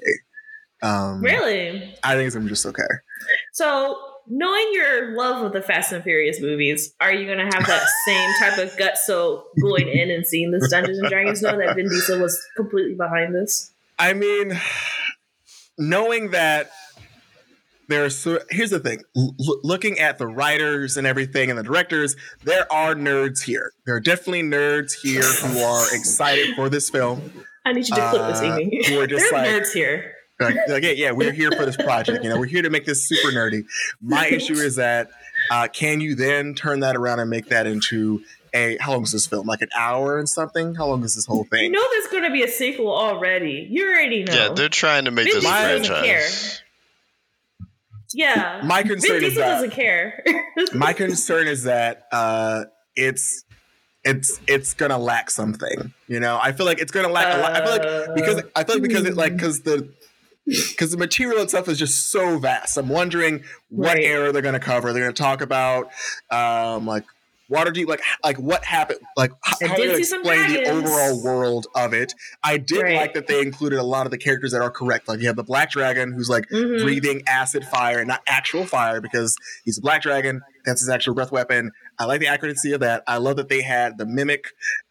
Um, Really? I think it's going to be just okay. So, knowing your love of the Fast and Furious movies, are you going to have that same type of gut so going in and seeing this Dungeons and Dragons, knowing that Vin Diesel was completely behind this? I mean, knowing that there's so, here's the thing L- looking at the writers and everything and the directors there are nerds here there are definitely nerds here who are excited for this film I need you to clip this, Uh, Amy. who are just there are like- nerds here. like, like, yeah, yeah we're here for this project you know we're here to make this super nerdy my issue is that uh, can you then turn that around and make that into a how long is this film like an hour and something how long is this whole thing? You know there's going to be a sequel already. You already know. Yeah, they're trying to make Vin this Diesel doesn't franchise. Yeah. my Vin concern is Diesel that doesn't care. my concern is that uh it's it's it's gonna lack something you know i feel like it's gonna lack a lot i feel like because i feel like because it like because the because the material itself is just so vast i'm wondering what Right. era they're gonna cover they're gonna talk about um like Waterdeep, like like what happened, like I how did they see some explain the overall world of it. I did Right. like that they included a lot of the characters that are correct. Like you have the Black Dragon, who's like Mhm. breathing acid fire, and not actual fire, because he's a black dragon. That's his actual breath weapon. I like the accuracy of that. I love that they had the mimic,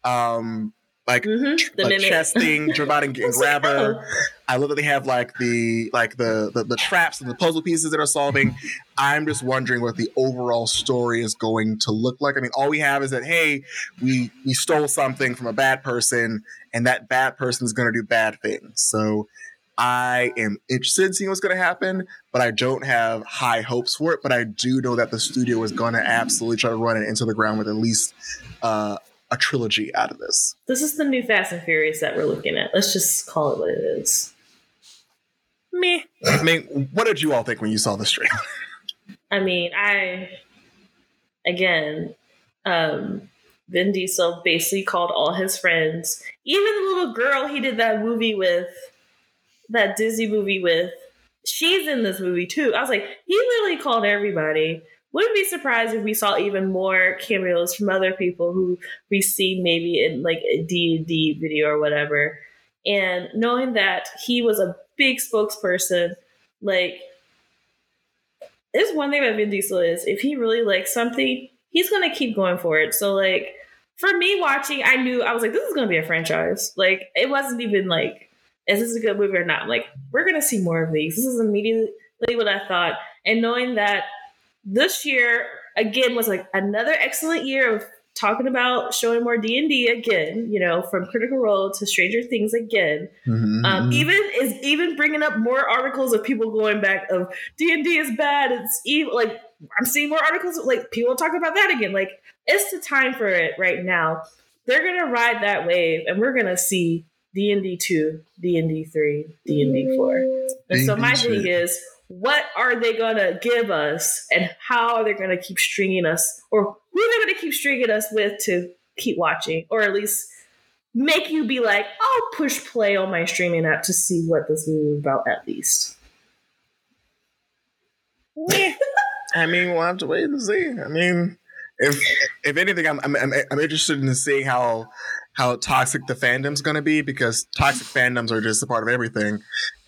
um, like Mhm. The like chest thing, and, was like, oh. I love that they have like the like the, the the traps and the puzzle pieces that are solving. I'm just wondering what the overall story is going to look like. I mean, all we have is that hey, we we stole something from a bad person, and that bad person is going to do bad things. So I am interested in seeing what's going to happen, but I don't have high hopes for it. But I do know that the studio is going to absolutely try to run it into the ground with at least uh, a trilogy out of this. This is the new Fast and Furious that we're looking at. Let's just call it what it is. Me. I mean, what did you all think when you saw this trailer? I mean, I again, um, Vin Diesel basically called all his friends, even the little girl he did that movie with, that Disney movie with. She's in this movie too. I was like, he literally called everybody. Wouldn't be surprised if we saw even more cameos from other people who we see maybe in like a D and D video or whatever. And knowing that he was a big spokesperson, like there's one thing about Vin Diesel is if he really likes something, he's gonna keep going for it. So like for me watching, I knew I was like, this is gonna be a franchise. Like it wasn't even like, is this a good movie or not? I'm like, we're gonna see more of these. This is immediately what I thought. And knowing that this year again was like another excellent year of talking about showing more D&D again, you know, from Critical Role to Stranger Things again. Mm-hmm. Um, even is even bringing up more articles of people going back of D and D is bad. It's evil. Like I'm seeing more articles of, like people talk about that again. Like it's the time for it right now. They're gonna ride that wave, and we're gonna see D and D two, D and D three, D and D four. And so my D&D thing is, what are they gonna give us, and how are they gonna keep stringing us, or who are they gonna keep stringing us with to keep watching, or at least make you be like, I'll push play on my streaming app to see what this movie is about at least. I mean, we'll have to wait and see. I mean, if if anything, I'm, I'm, I'm interested in seeing how how toxic the fandom's going to be because toxic fandoms are just a part of everything,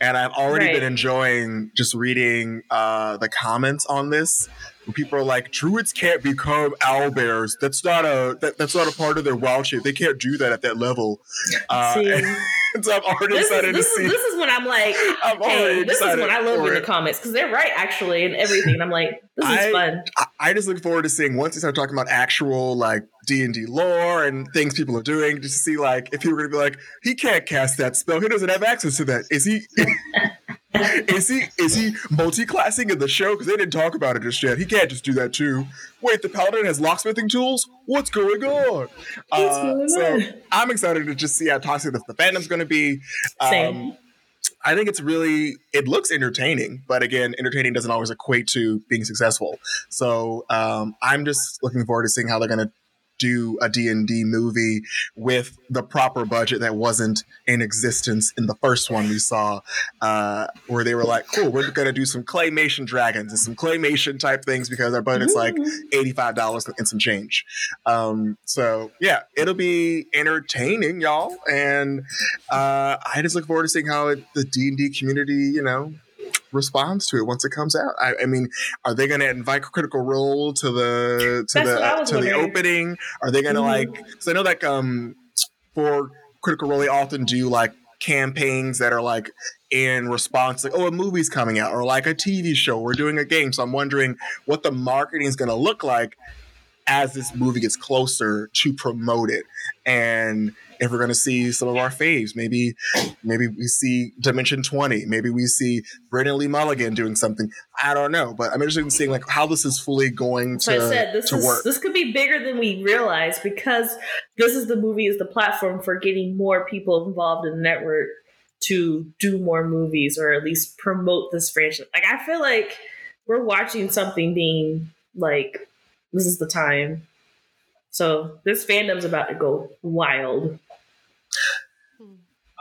and I've already Right. been enjoying just reading uh, the comments on this. Where people are like, "Druids can't become owlbears. That's not a that, that's not a part of their wild shape. They can't do that at that level." Uh, See, and so I'm already this, is, this, to is, see. this is when I'm like, I'm hey, this is when I love for in the it. comments because they're right actually and everything. I'm like, this is I- fun. I, I just look forward to seeing once they start talking about actual like D and D lore and things people are doing, just to see like if people are gonna be like, he can't cast that spell, he doesn't have access to that. Is he? is he is he multi-classing in the show? Because they didn't talk about it just yet. He can't just do that too. Wait, the paladin has locksmithing tools. What's going on? What's Uh, going so on? I'm excited to just see how toxic the, the fandom's going to be. Same. Um, I think it's really it looks entertaining, but again, entertaining doesn't always equate to being successful. So um, I'm just looking forward to seeing how they're going to do a D&D movie with the proper budget that wasn't in existence in the first one we saw uh, where they were like cool we're going to do some claymation dragons and some claymation type things because our budget's like $85 and some change. Um, so yeah it'll be entertaining y'all and uh, i just look forward to seeing how it, the d&d community you know responds to it once it comes out. I, I mean are they going to invite critical role to the to That's the was to the opening? Are they going to Mhm. like because i know that um for critical role they often do like campaigns that are like in response like oh a movie's coming out or like a tv show. We're doing a game. So i'm wondering what the marketing is going to look like as this movie gets closer to promote it. And if we're going to see some of our faves maybe maybe we see dimension 20 maybe we see Brennan Lee Mulligan doing something. I don't know but i'm interested in seeing like how this is fully going to, So I said this to is work. this could be bigger than we realize because this is the movie is the platform for getting more people involved in the network to do more movies or at least promote this franchise. Like I feel like we're watching something being like this is the time. So this fandom's about to go wild.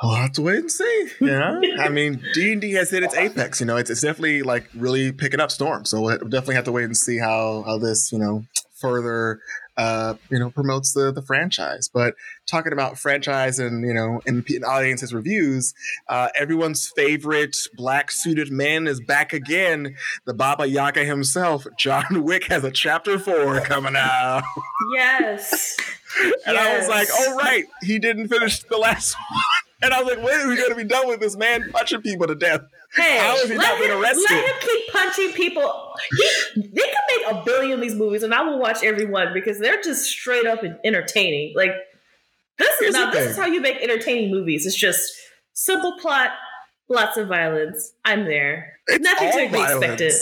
I'll have to wait and see. Yeah, I mean, D and D has hit its apex. You know, it's, it's definitely like really picking up storm. So we'll definitely have to wait and see how how this you know further uh, you know promotes the the franchise. But talking about franchise and you know and, and audiences reviews, uh, everyone's favorite black suited man is back again. The Baba Yaga himself, John Wick, has a chapter four coming out. Yes. And I was like, oh, right, he didn't finish the last one. And I was like, when are we going to be done with this man punching people to death? Hey, How has he let not been him, arrested? Let him keep punching people. He, they could make a billion of these movies, and I will watch every one because they're just straight up and entertaining. Like this Here's is now this is how you make entertaining movies. It's just simple plot, lots of violence. I'm there. It's Nothing to be violence. expected.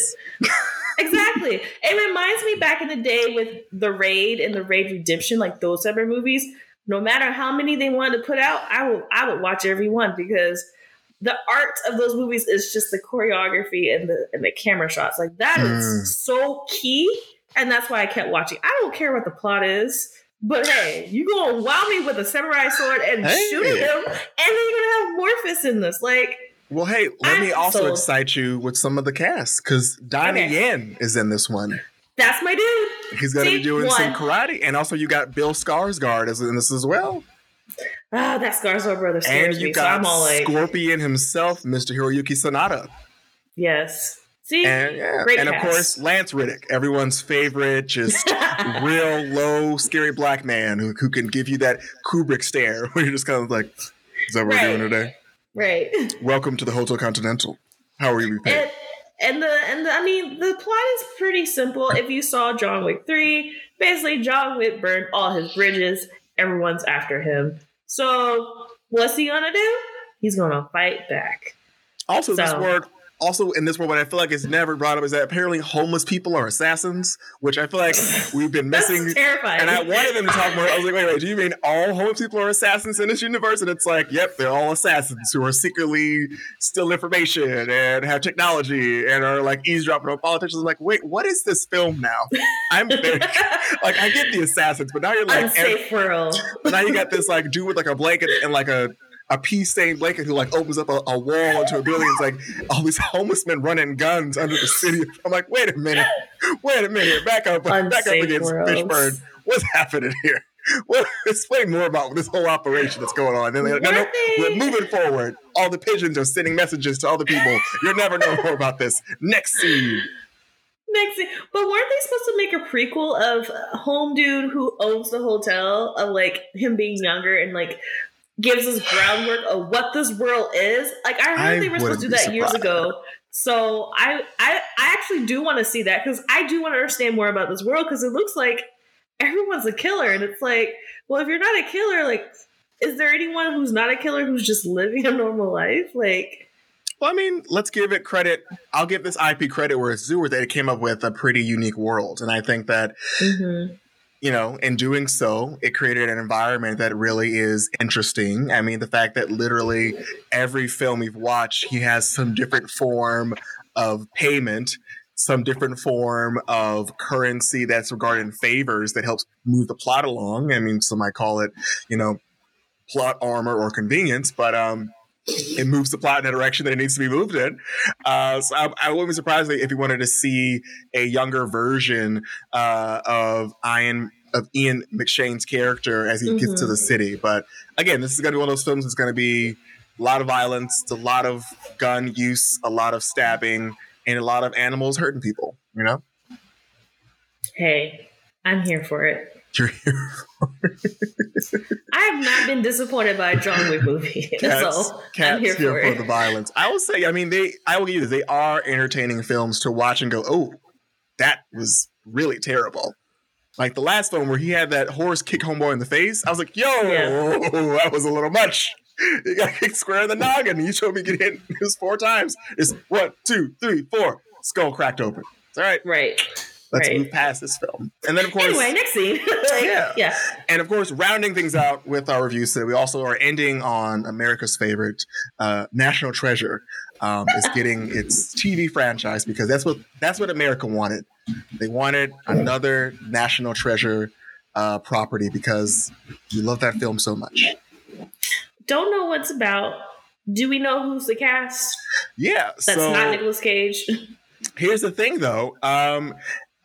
exactly. It reminds me back in the day with the Raid and the Raid Redemption, like those type of movies. No matter how many they wanted to put out, I will I would watch every one because the art of those movies is just the choreography and the and the camera shots. Like that is Mm. so key, and that's why I kept watching. I don't care what the plot is. But hey, you gonna wow me with a samurai sword and Hey. shooting him, and then you're gonna have Morpheus in this. Like, Well, hey, let me I'm also sold. excite you with some of the cast because Donnie Okay. Yen is in this one. That's my dude. He's going to be doing some karate. And also, you got Bill Skarsgård as in this as well. Ah, that Skarsgård brother And scares you me. So got all like, Scorpion himself, Mr. Hiroyuki Sanada. yes. See, And yeah, Great and of course Lance Reddick, everyone's favorite, just real low, scary black man who, who can give you that Kubrick stare where you're just kind of like, "Is that what Right. we're doing today?" right. Welcome to the Hotel Continental. How are you repaid? And the and the, I mean the plot is pretty simple. If you saw John Wick three, basically John Wick burned all his bridges. Everyone's after him. So what's he gonna do? He's gonna fight back. Also, this So- word, also in this world, what I feel like is never brought up is that apparently homeless people are assassins, which I feel like we've been missing. terrifying. And I wanted them to talk more. I was like, wait, wait, do you mean all homeless people are assassins in this universe? And it's like, yep, they're all assassins who are secretly steal information and have technology and are like eavesdropping on politicians. I'm like, wait, what is this film now? I'm very, like, I get the assassins, but now you're like, every- Unsafe world. but now you got this like dude with like a blanket and like a a pea stained blanket who like opens up a, a wall into a building. It's like all these homeless men running guns under the city. I'm like, wait a minute, wait a minute, back up, I'm back up against. Fishburne. What's happening here? well, explain more about this whole operation that's going on. And like, no, no, we're moving forward. All the pigeons are sending messages to all the people. You'll never know more about this. Next scene. Next, thing- but weren't they supposed to make a prequel of Home Dude who owns the hotel of like him being younger and like gives us groundwork of what this world is? Like I heard I they were supposed to do that years ago. So I I I actually do want to see that because I do want to understand more about this world because it looks like everyone's a killer and it's like, well, if you're not a killer, like, is there anyone who's not a killer who's just living a normal life? Like. Well, I mean, let's give it credit. I'll give this IP credit where it's due, where they came up with a pretty unique world. And I think that mhm. You know, in doing so, it created an environment that really is interesting. I mean, the fact that literally every film we've watched, he has some different form of payment, some different form of currency that's regarded favors that helps move the plot along. I mean, some might call it, you know, plot armor or convenience, but um, it moves the plot in a direction that it needs to be moved in. Uh, so I, I wouldn't be surprised if you wanted to see a younger version uh, of Ian of Ian McShane's character as he gets to the city. But again, this is going to be one of those films that's going to be a lot of violence, a lot of gun use, a lot of stabbing, and a lot of animals hurting people. You know, Hey, I'm here for it. You're here. I have not been disappointed by a John Wick movie. cats, so cats I'm here, for, it. the violence. I will say, I mean, they. I will give you. They are entertaining films to watch and go, oh, that was really terrible. Like the last film where he had that horse kick homeboy in the face. I was like, yo, Yeah. that was a little much. He got kicked square in the noggin. And you showed me get hit just four times. It's one, two, three, four. Skull cracked open. It's all right. Right. Let's Right. move past this film. And then of course, Anyway, next scene. like, Yeah. yeah. and of course, rounding things out with our reviews today, we also are ending on America's favorite, uh, National Treasure, um, is getting its TV franchise because that's what that's what America wanted. They wanted another National Treasure uh, property because we love that film so much. Don't know what's about. Do we know who's the cast? Yeah. That's so not Nicolas Cage. here's the thing, though. Um,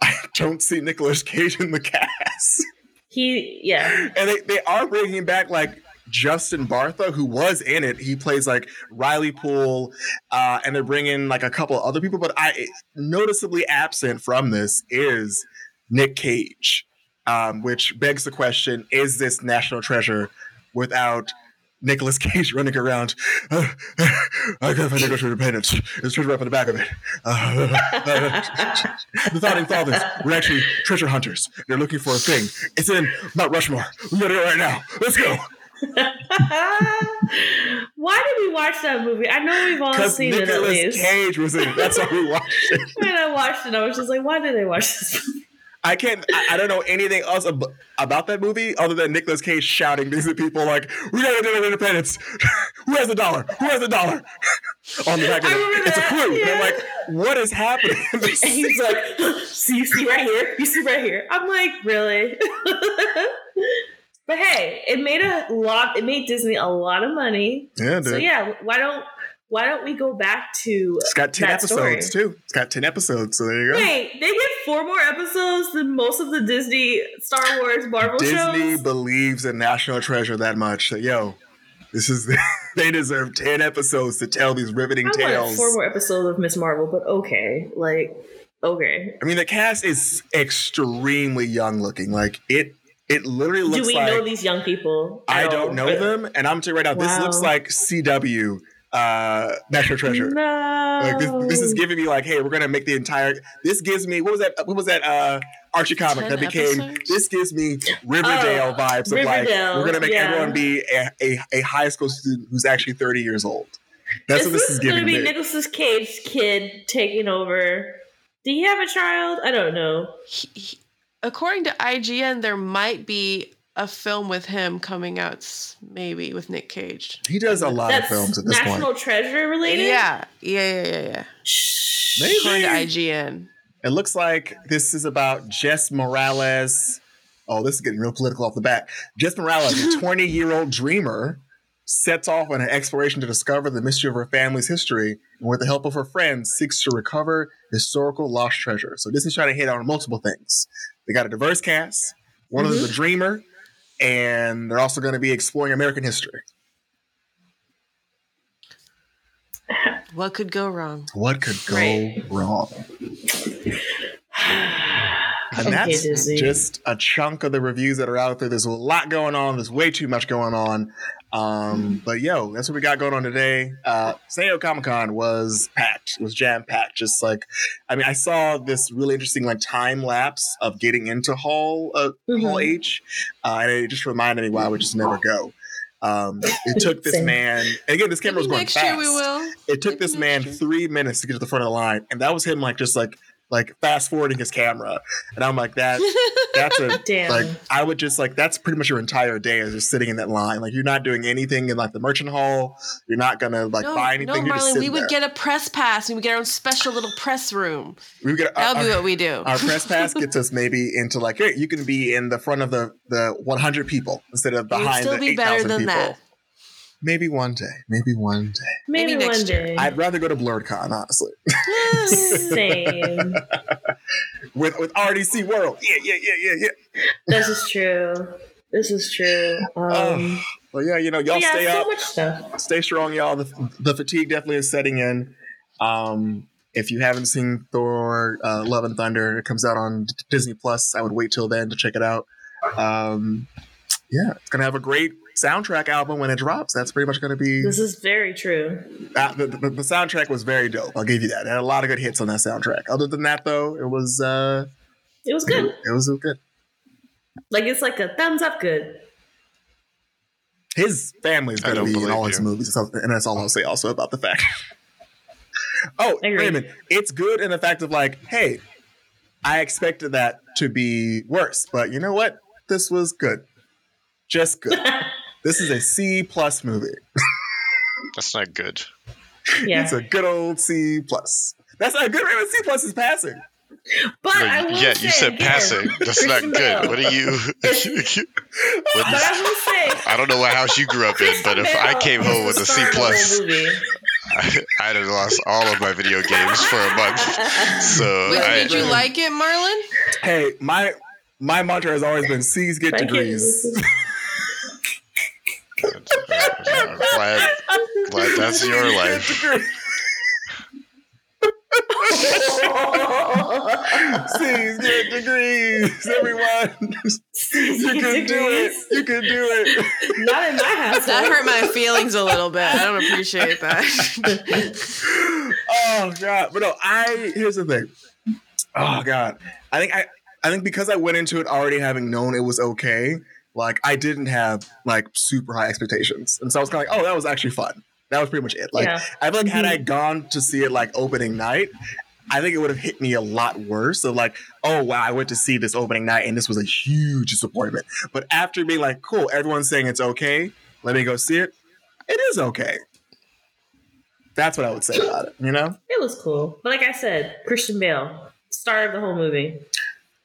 I don't see Nicolas Cage in the cast. He, yeah. and they, they are bringing back like Justin Bartha, who was in it. He plays like Riley Poole, uh, and they're bringing like a couple of other people. But I noticeably absent from this is Nick Cage, um, which begs the question: Is this National Treasure without? Nicolas Cage running around. Uh, I gotta find Nicholas Independence. There's treasure up in the back of it. Uh, the founding fathers were actually treasure hunters. They're looking for a thing. It's in Mount Rushmore. We gotta go right now. Let's go. Why did we watch that movie? I know we've all seen it at Nicholas least. Cage was in it. That's why we watched it. When I watched it, I was just like, why did I watch this movie? I can't. I, I don't know anything else ab- about that movie other than Nicolas Cage shouting these people like, "We gotta do it independence. Who has the dollar? Who has the dollar?" On the back of it, it's a clue. And I'm like, "What is happening?" in And he's like, see, you see right here? You see right here? I'm like, really? but hey, it made a lot, it made Disney a lot of money. "Yeah, dude." So yeah, why don't why don't we go back to It's got ten that story. episodes too. It's got ten episodes, so there you go. Wait, they get four more episodes than most of the Disney Star Wars Marvel Disney shows. believes in National Treasure that much that yo, this is they deserve ten episodes to tell these riveting I tales. four more episodes of Ms. Marvel, but okay, like okay. I mean, the cast is extremely young looking. Like it, it literally looks Do we like know these young people? I don't all? know them, and I'm telling you right now, this looks like CW uh, National Treasure. No. Like this, this is giving me like, hey, we're gonna make the entire. This gives me what was that? What was that? Uh, Archie comic 10 that became. episodes? This gives me Riverdale Oh, vibes of like Riverdale, we're gonna make yeah. everyone be a, a, a high school student who's actually 30 years old. That's is what this this is going to be me. Nicolas Cage kid taking over? Do he have a child? I don't know. He- he- according to IGN, there might be a film with him coming out, maybe with Nick Cage. he does a lot That's of films at this National point. National Treasure related. Yeah, yeah, yeah, yeah, yeah. Maybe. According to IGN. It looks like this is about Jess Morales. Oh, this is getting real political off the bat. Jess Morales, a 20 year old dreamer, sets off on an exploration to discover the mystery of her family's history, and with the help of her friends, seeks to recover historical lost treasure. So this is trying to hit on multiple things. They got a diverse cast. One of them's a mm-hmm. dreamer. And they're also going to be exploring American history. What could go wrong? What could go Right. wrong? And that's Disney. just a chunk of the reviews that are out there. There's a lot going on. There's way too much going on. Um, but yo, that's what we got going on today. Uh, San Diego Comic Con was packed. It was jam packed. Just like, I mean, I saw this really interesting like time lapse of getting into Hall uh, Hall Mhm. H, uh, and it just reminded me why I would just never go. Um, it took this Same. man, and again, this camera was going next fast year we will. it took Maybe this man year. three minutes to get to the front of the line, and that was him like just like like fast forwarding his camera, and I'm like that that's a Damn. like I would just like that's pretty much your entire day is just sitting in that line. Like you're not doing anything in like the merchant hall. You're not gonna like no, buy anything. no, you're Marlon, sitting we would there. get a press pass. We would get our own special little press room. we would get That would our, be what we do. our press pass gets us maybe into like hey, you can be in the front of the the 100 people instead of It would behind still the be better 8,000 than people. that. Maybe one day. Maybe one day. maybe, maybe next one year. day. I'd rather go to Blerdcon honestly Same. with with RDC World. Yeah, yeah, yeah, yeah, yeah. this is true. This is true. Um, Oh, Well, yeah, you know, y'all yeah, stay so up. much stuff. stay strong, y'all. The, the fatigue definitely is setting in. Um, if you haven't seen Thor: uh, Love and Thunder, it comes out on Disney Plus. I would wait till then to check it out. Um, yeah, it's gonna have a great soundtrack album when it drops. That's pretty much gonna be. This is very true. Uh, the, the, the soundtrack was very dope. I'll give you that. It had a lot of good hits on that soundtrack. Other than that, though, it was uh, It was good. it was good. Like it's like a thumbs up good. His family's going to be in believe all his movies, so- and that's all I'll say. Also about the fact. oh, I agree. wait a minute! It's good in the fact of like, hey, I expected that to be worse, but you know what? This was good, just good. this is a C plus movie. That's not good. Yeah. It's a good old C plus. That's not a good. A C plus is passing. But No, I will yeah, say you said again, passing. That's not Christian good. What are you? But I will say I don't know what house you grew up in, but if I came home with a C plus, I, I'd have lost all of my video games for a month. So Wait, I, did you like it, Marlon? Hey, my my mantra has always been C's get degrees. I'm glad, glad that's your C's get life. degrees. C's get degrees, everyone. You can do it. You can do it. Not in my house. That hurt my feelings a little bit. I don't appreciate that. oh god but no i here's the thing oh god i think i i think because i went into it already having known it was okay like i didn't have like super high expectations and so i was kind of like oh that was actually fun that was pretty much it like Yeah. i feel like had hmm. i gone to see it like opening night I think it would have hit me a lot worse. So like, oh wow, I went to see this opening night and this was a huge disappointment. But after being like, cool, everyone's saying it's okay, let me go see it. It is okay. That's what I would say about it. You know, It was cool. But like I said, Christian Bale, star of the whole movie.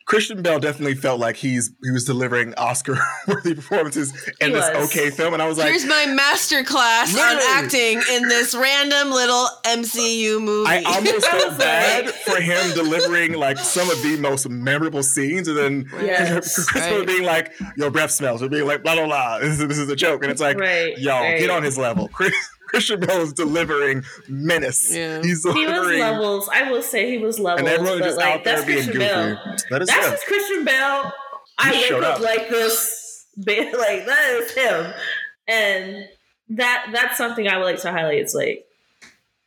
Christian Bale definitely felt like he's he was delivering Oscar-worthy performances in He this was. okay film, and I was like, Here's my master class on acting in this random little MCU movie. I almost felt bad for him delivering like some of the most memorable scenes, and then Yes, Chris right. being like, "Your breath smells," or being like, "Blah blah blah." This is, this is a joke, and it's like, Right, "Y'all, right. get on his level." Chris, Christian Bale is delivering menace. Yeah. He's He was levels. I will say he was levels. and everyone just like out there that's being Christian goofy. Bale. That is That's him. Christian Bale. I He wake up up. like this. ba- Like that is him, and that that's something I would like to highlight. It's like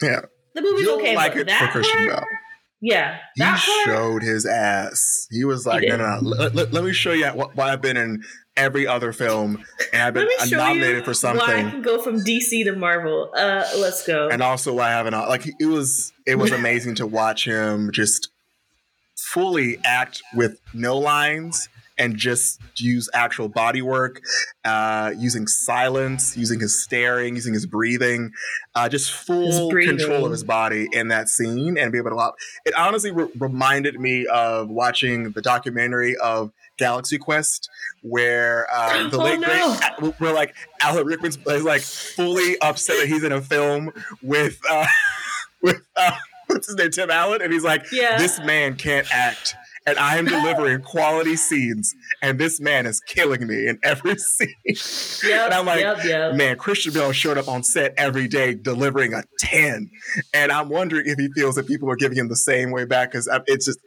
Yeah, the movie's you'll okay, like but it that for Christian part, Bell. yeah, He showed his ass. He was like, He no, no, no. Let, let- let me show you what, why I've been in every other film and I've been Let me show nominated for why I something. can go from DC to Marvel. Uh, let's go. And also why I haven't like it was it was amazing to watch him just fully act with no lines and just use actual body work, uh, using silence, using his staring, using his breathing, uh, just full breathing. control of his body in that scene and be able to allow. It honestly re- reminded me of watching the documentary of Galaxy Quest, where um, the Oh, late no. great, where like Alan Rickman's is like fully upset that he's in a film with uh, with uh, what's his name, Tim Allen, and he's like, Yeah. this man can't act and I am delivering quality scenes, and this man is killing me in every scene. Yep, and I'm like, yep, yep. man, Christian Bale showed up on set every day delivering a 10. And I'm wondering if he feels that people are giving him the same way back because it's just,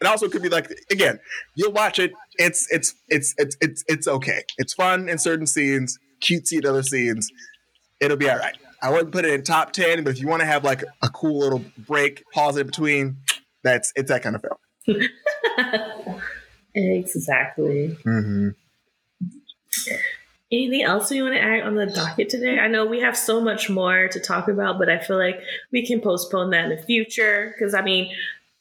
it also could be like, again, you'll watch it. It's, it's, it's, it's, it's, it's okay. It's fun in certain scenes, cutesy in other scenes. It'll be all right. I wouldn't put it in top 10, but if you want to have like a cool little break, pause in between, that's, it's that kind of film. exactly. Mm-hmm. Anything else we want to add on the docket today? I know we have so much more to talk about, but I feel like we can postpone that in the future. Because I mean,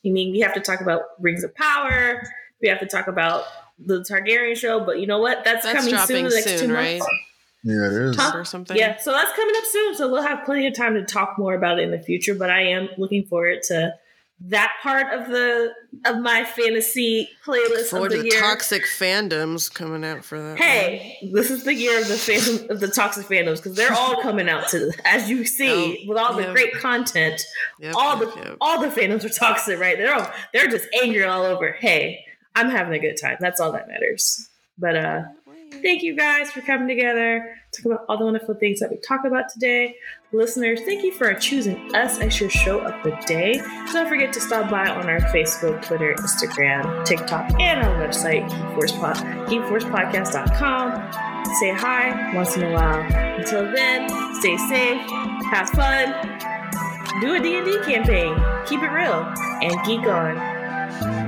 I mean, we have to talk about Rings of Power. We have to talk about the Targaryen show. But you know what? That's, That's coming soon. dropping The next soon, two right? months. Yeah, it is. Huh? or something. Yeah, so that's coming up soon. So we'll have plenty of time to talk more about it in the future. But I am looking forward to that part of the of my fantasy playlist For of the, the year. toxic fandoms coming out for that. Hey, this is the year of the fandom of the toxic fandoms because they're all coming out to as you see Oh, with all the yeah. great content. Yep, all yep, the yep. all the fandoms are toxic, right? They're all they're just angry all over. Hey, I'm having a good time. That's all that matters. But uh thank you guys for coming together, talk about all the wonderful things that we talked about today. Listeners, thank you for choosing us as your show of the day. Don't forget to stop by on our Facebook, Twitter, Instagram, TikTok, and our website, GeekForcePod, GeekForcePodcast.com. Say hi once in a while. Until then, stay safe, have fun, do a D&D campaign, keep it real, and geek on.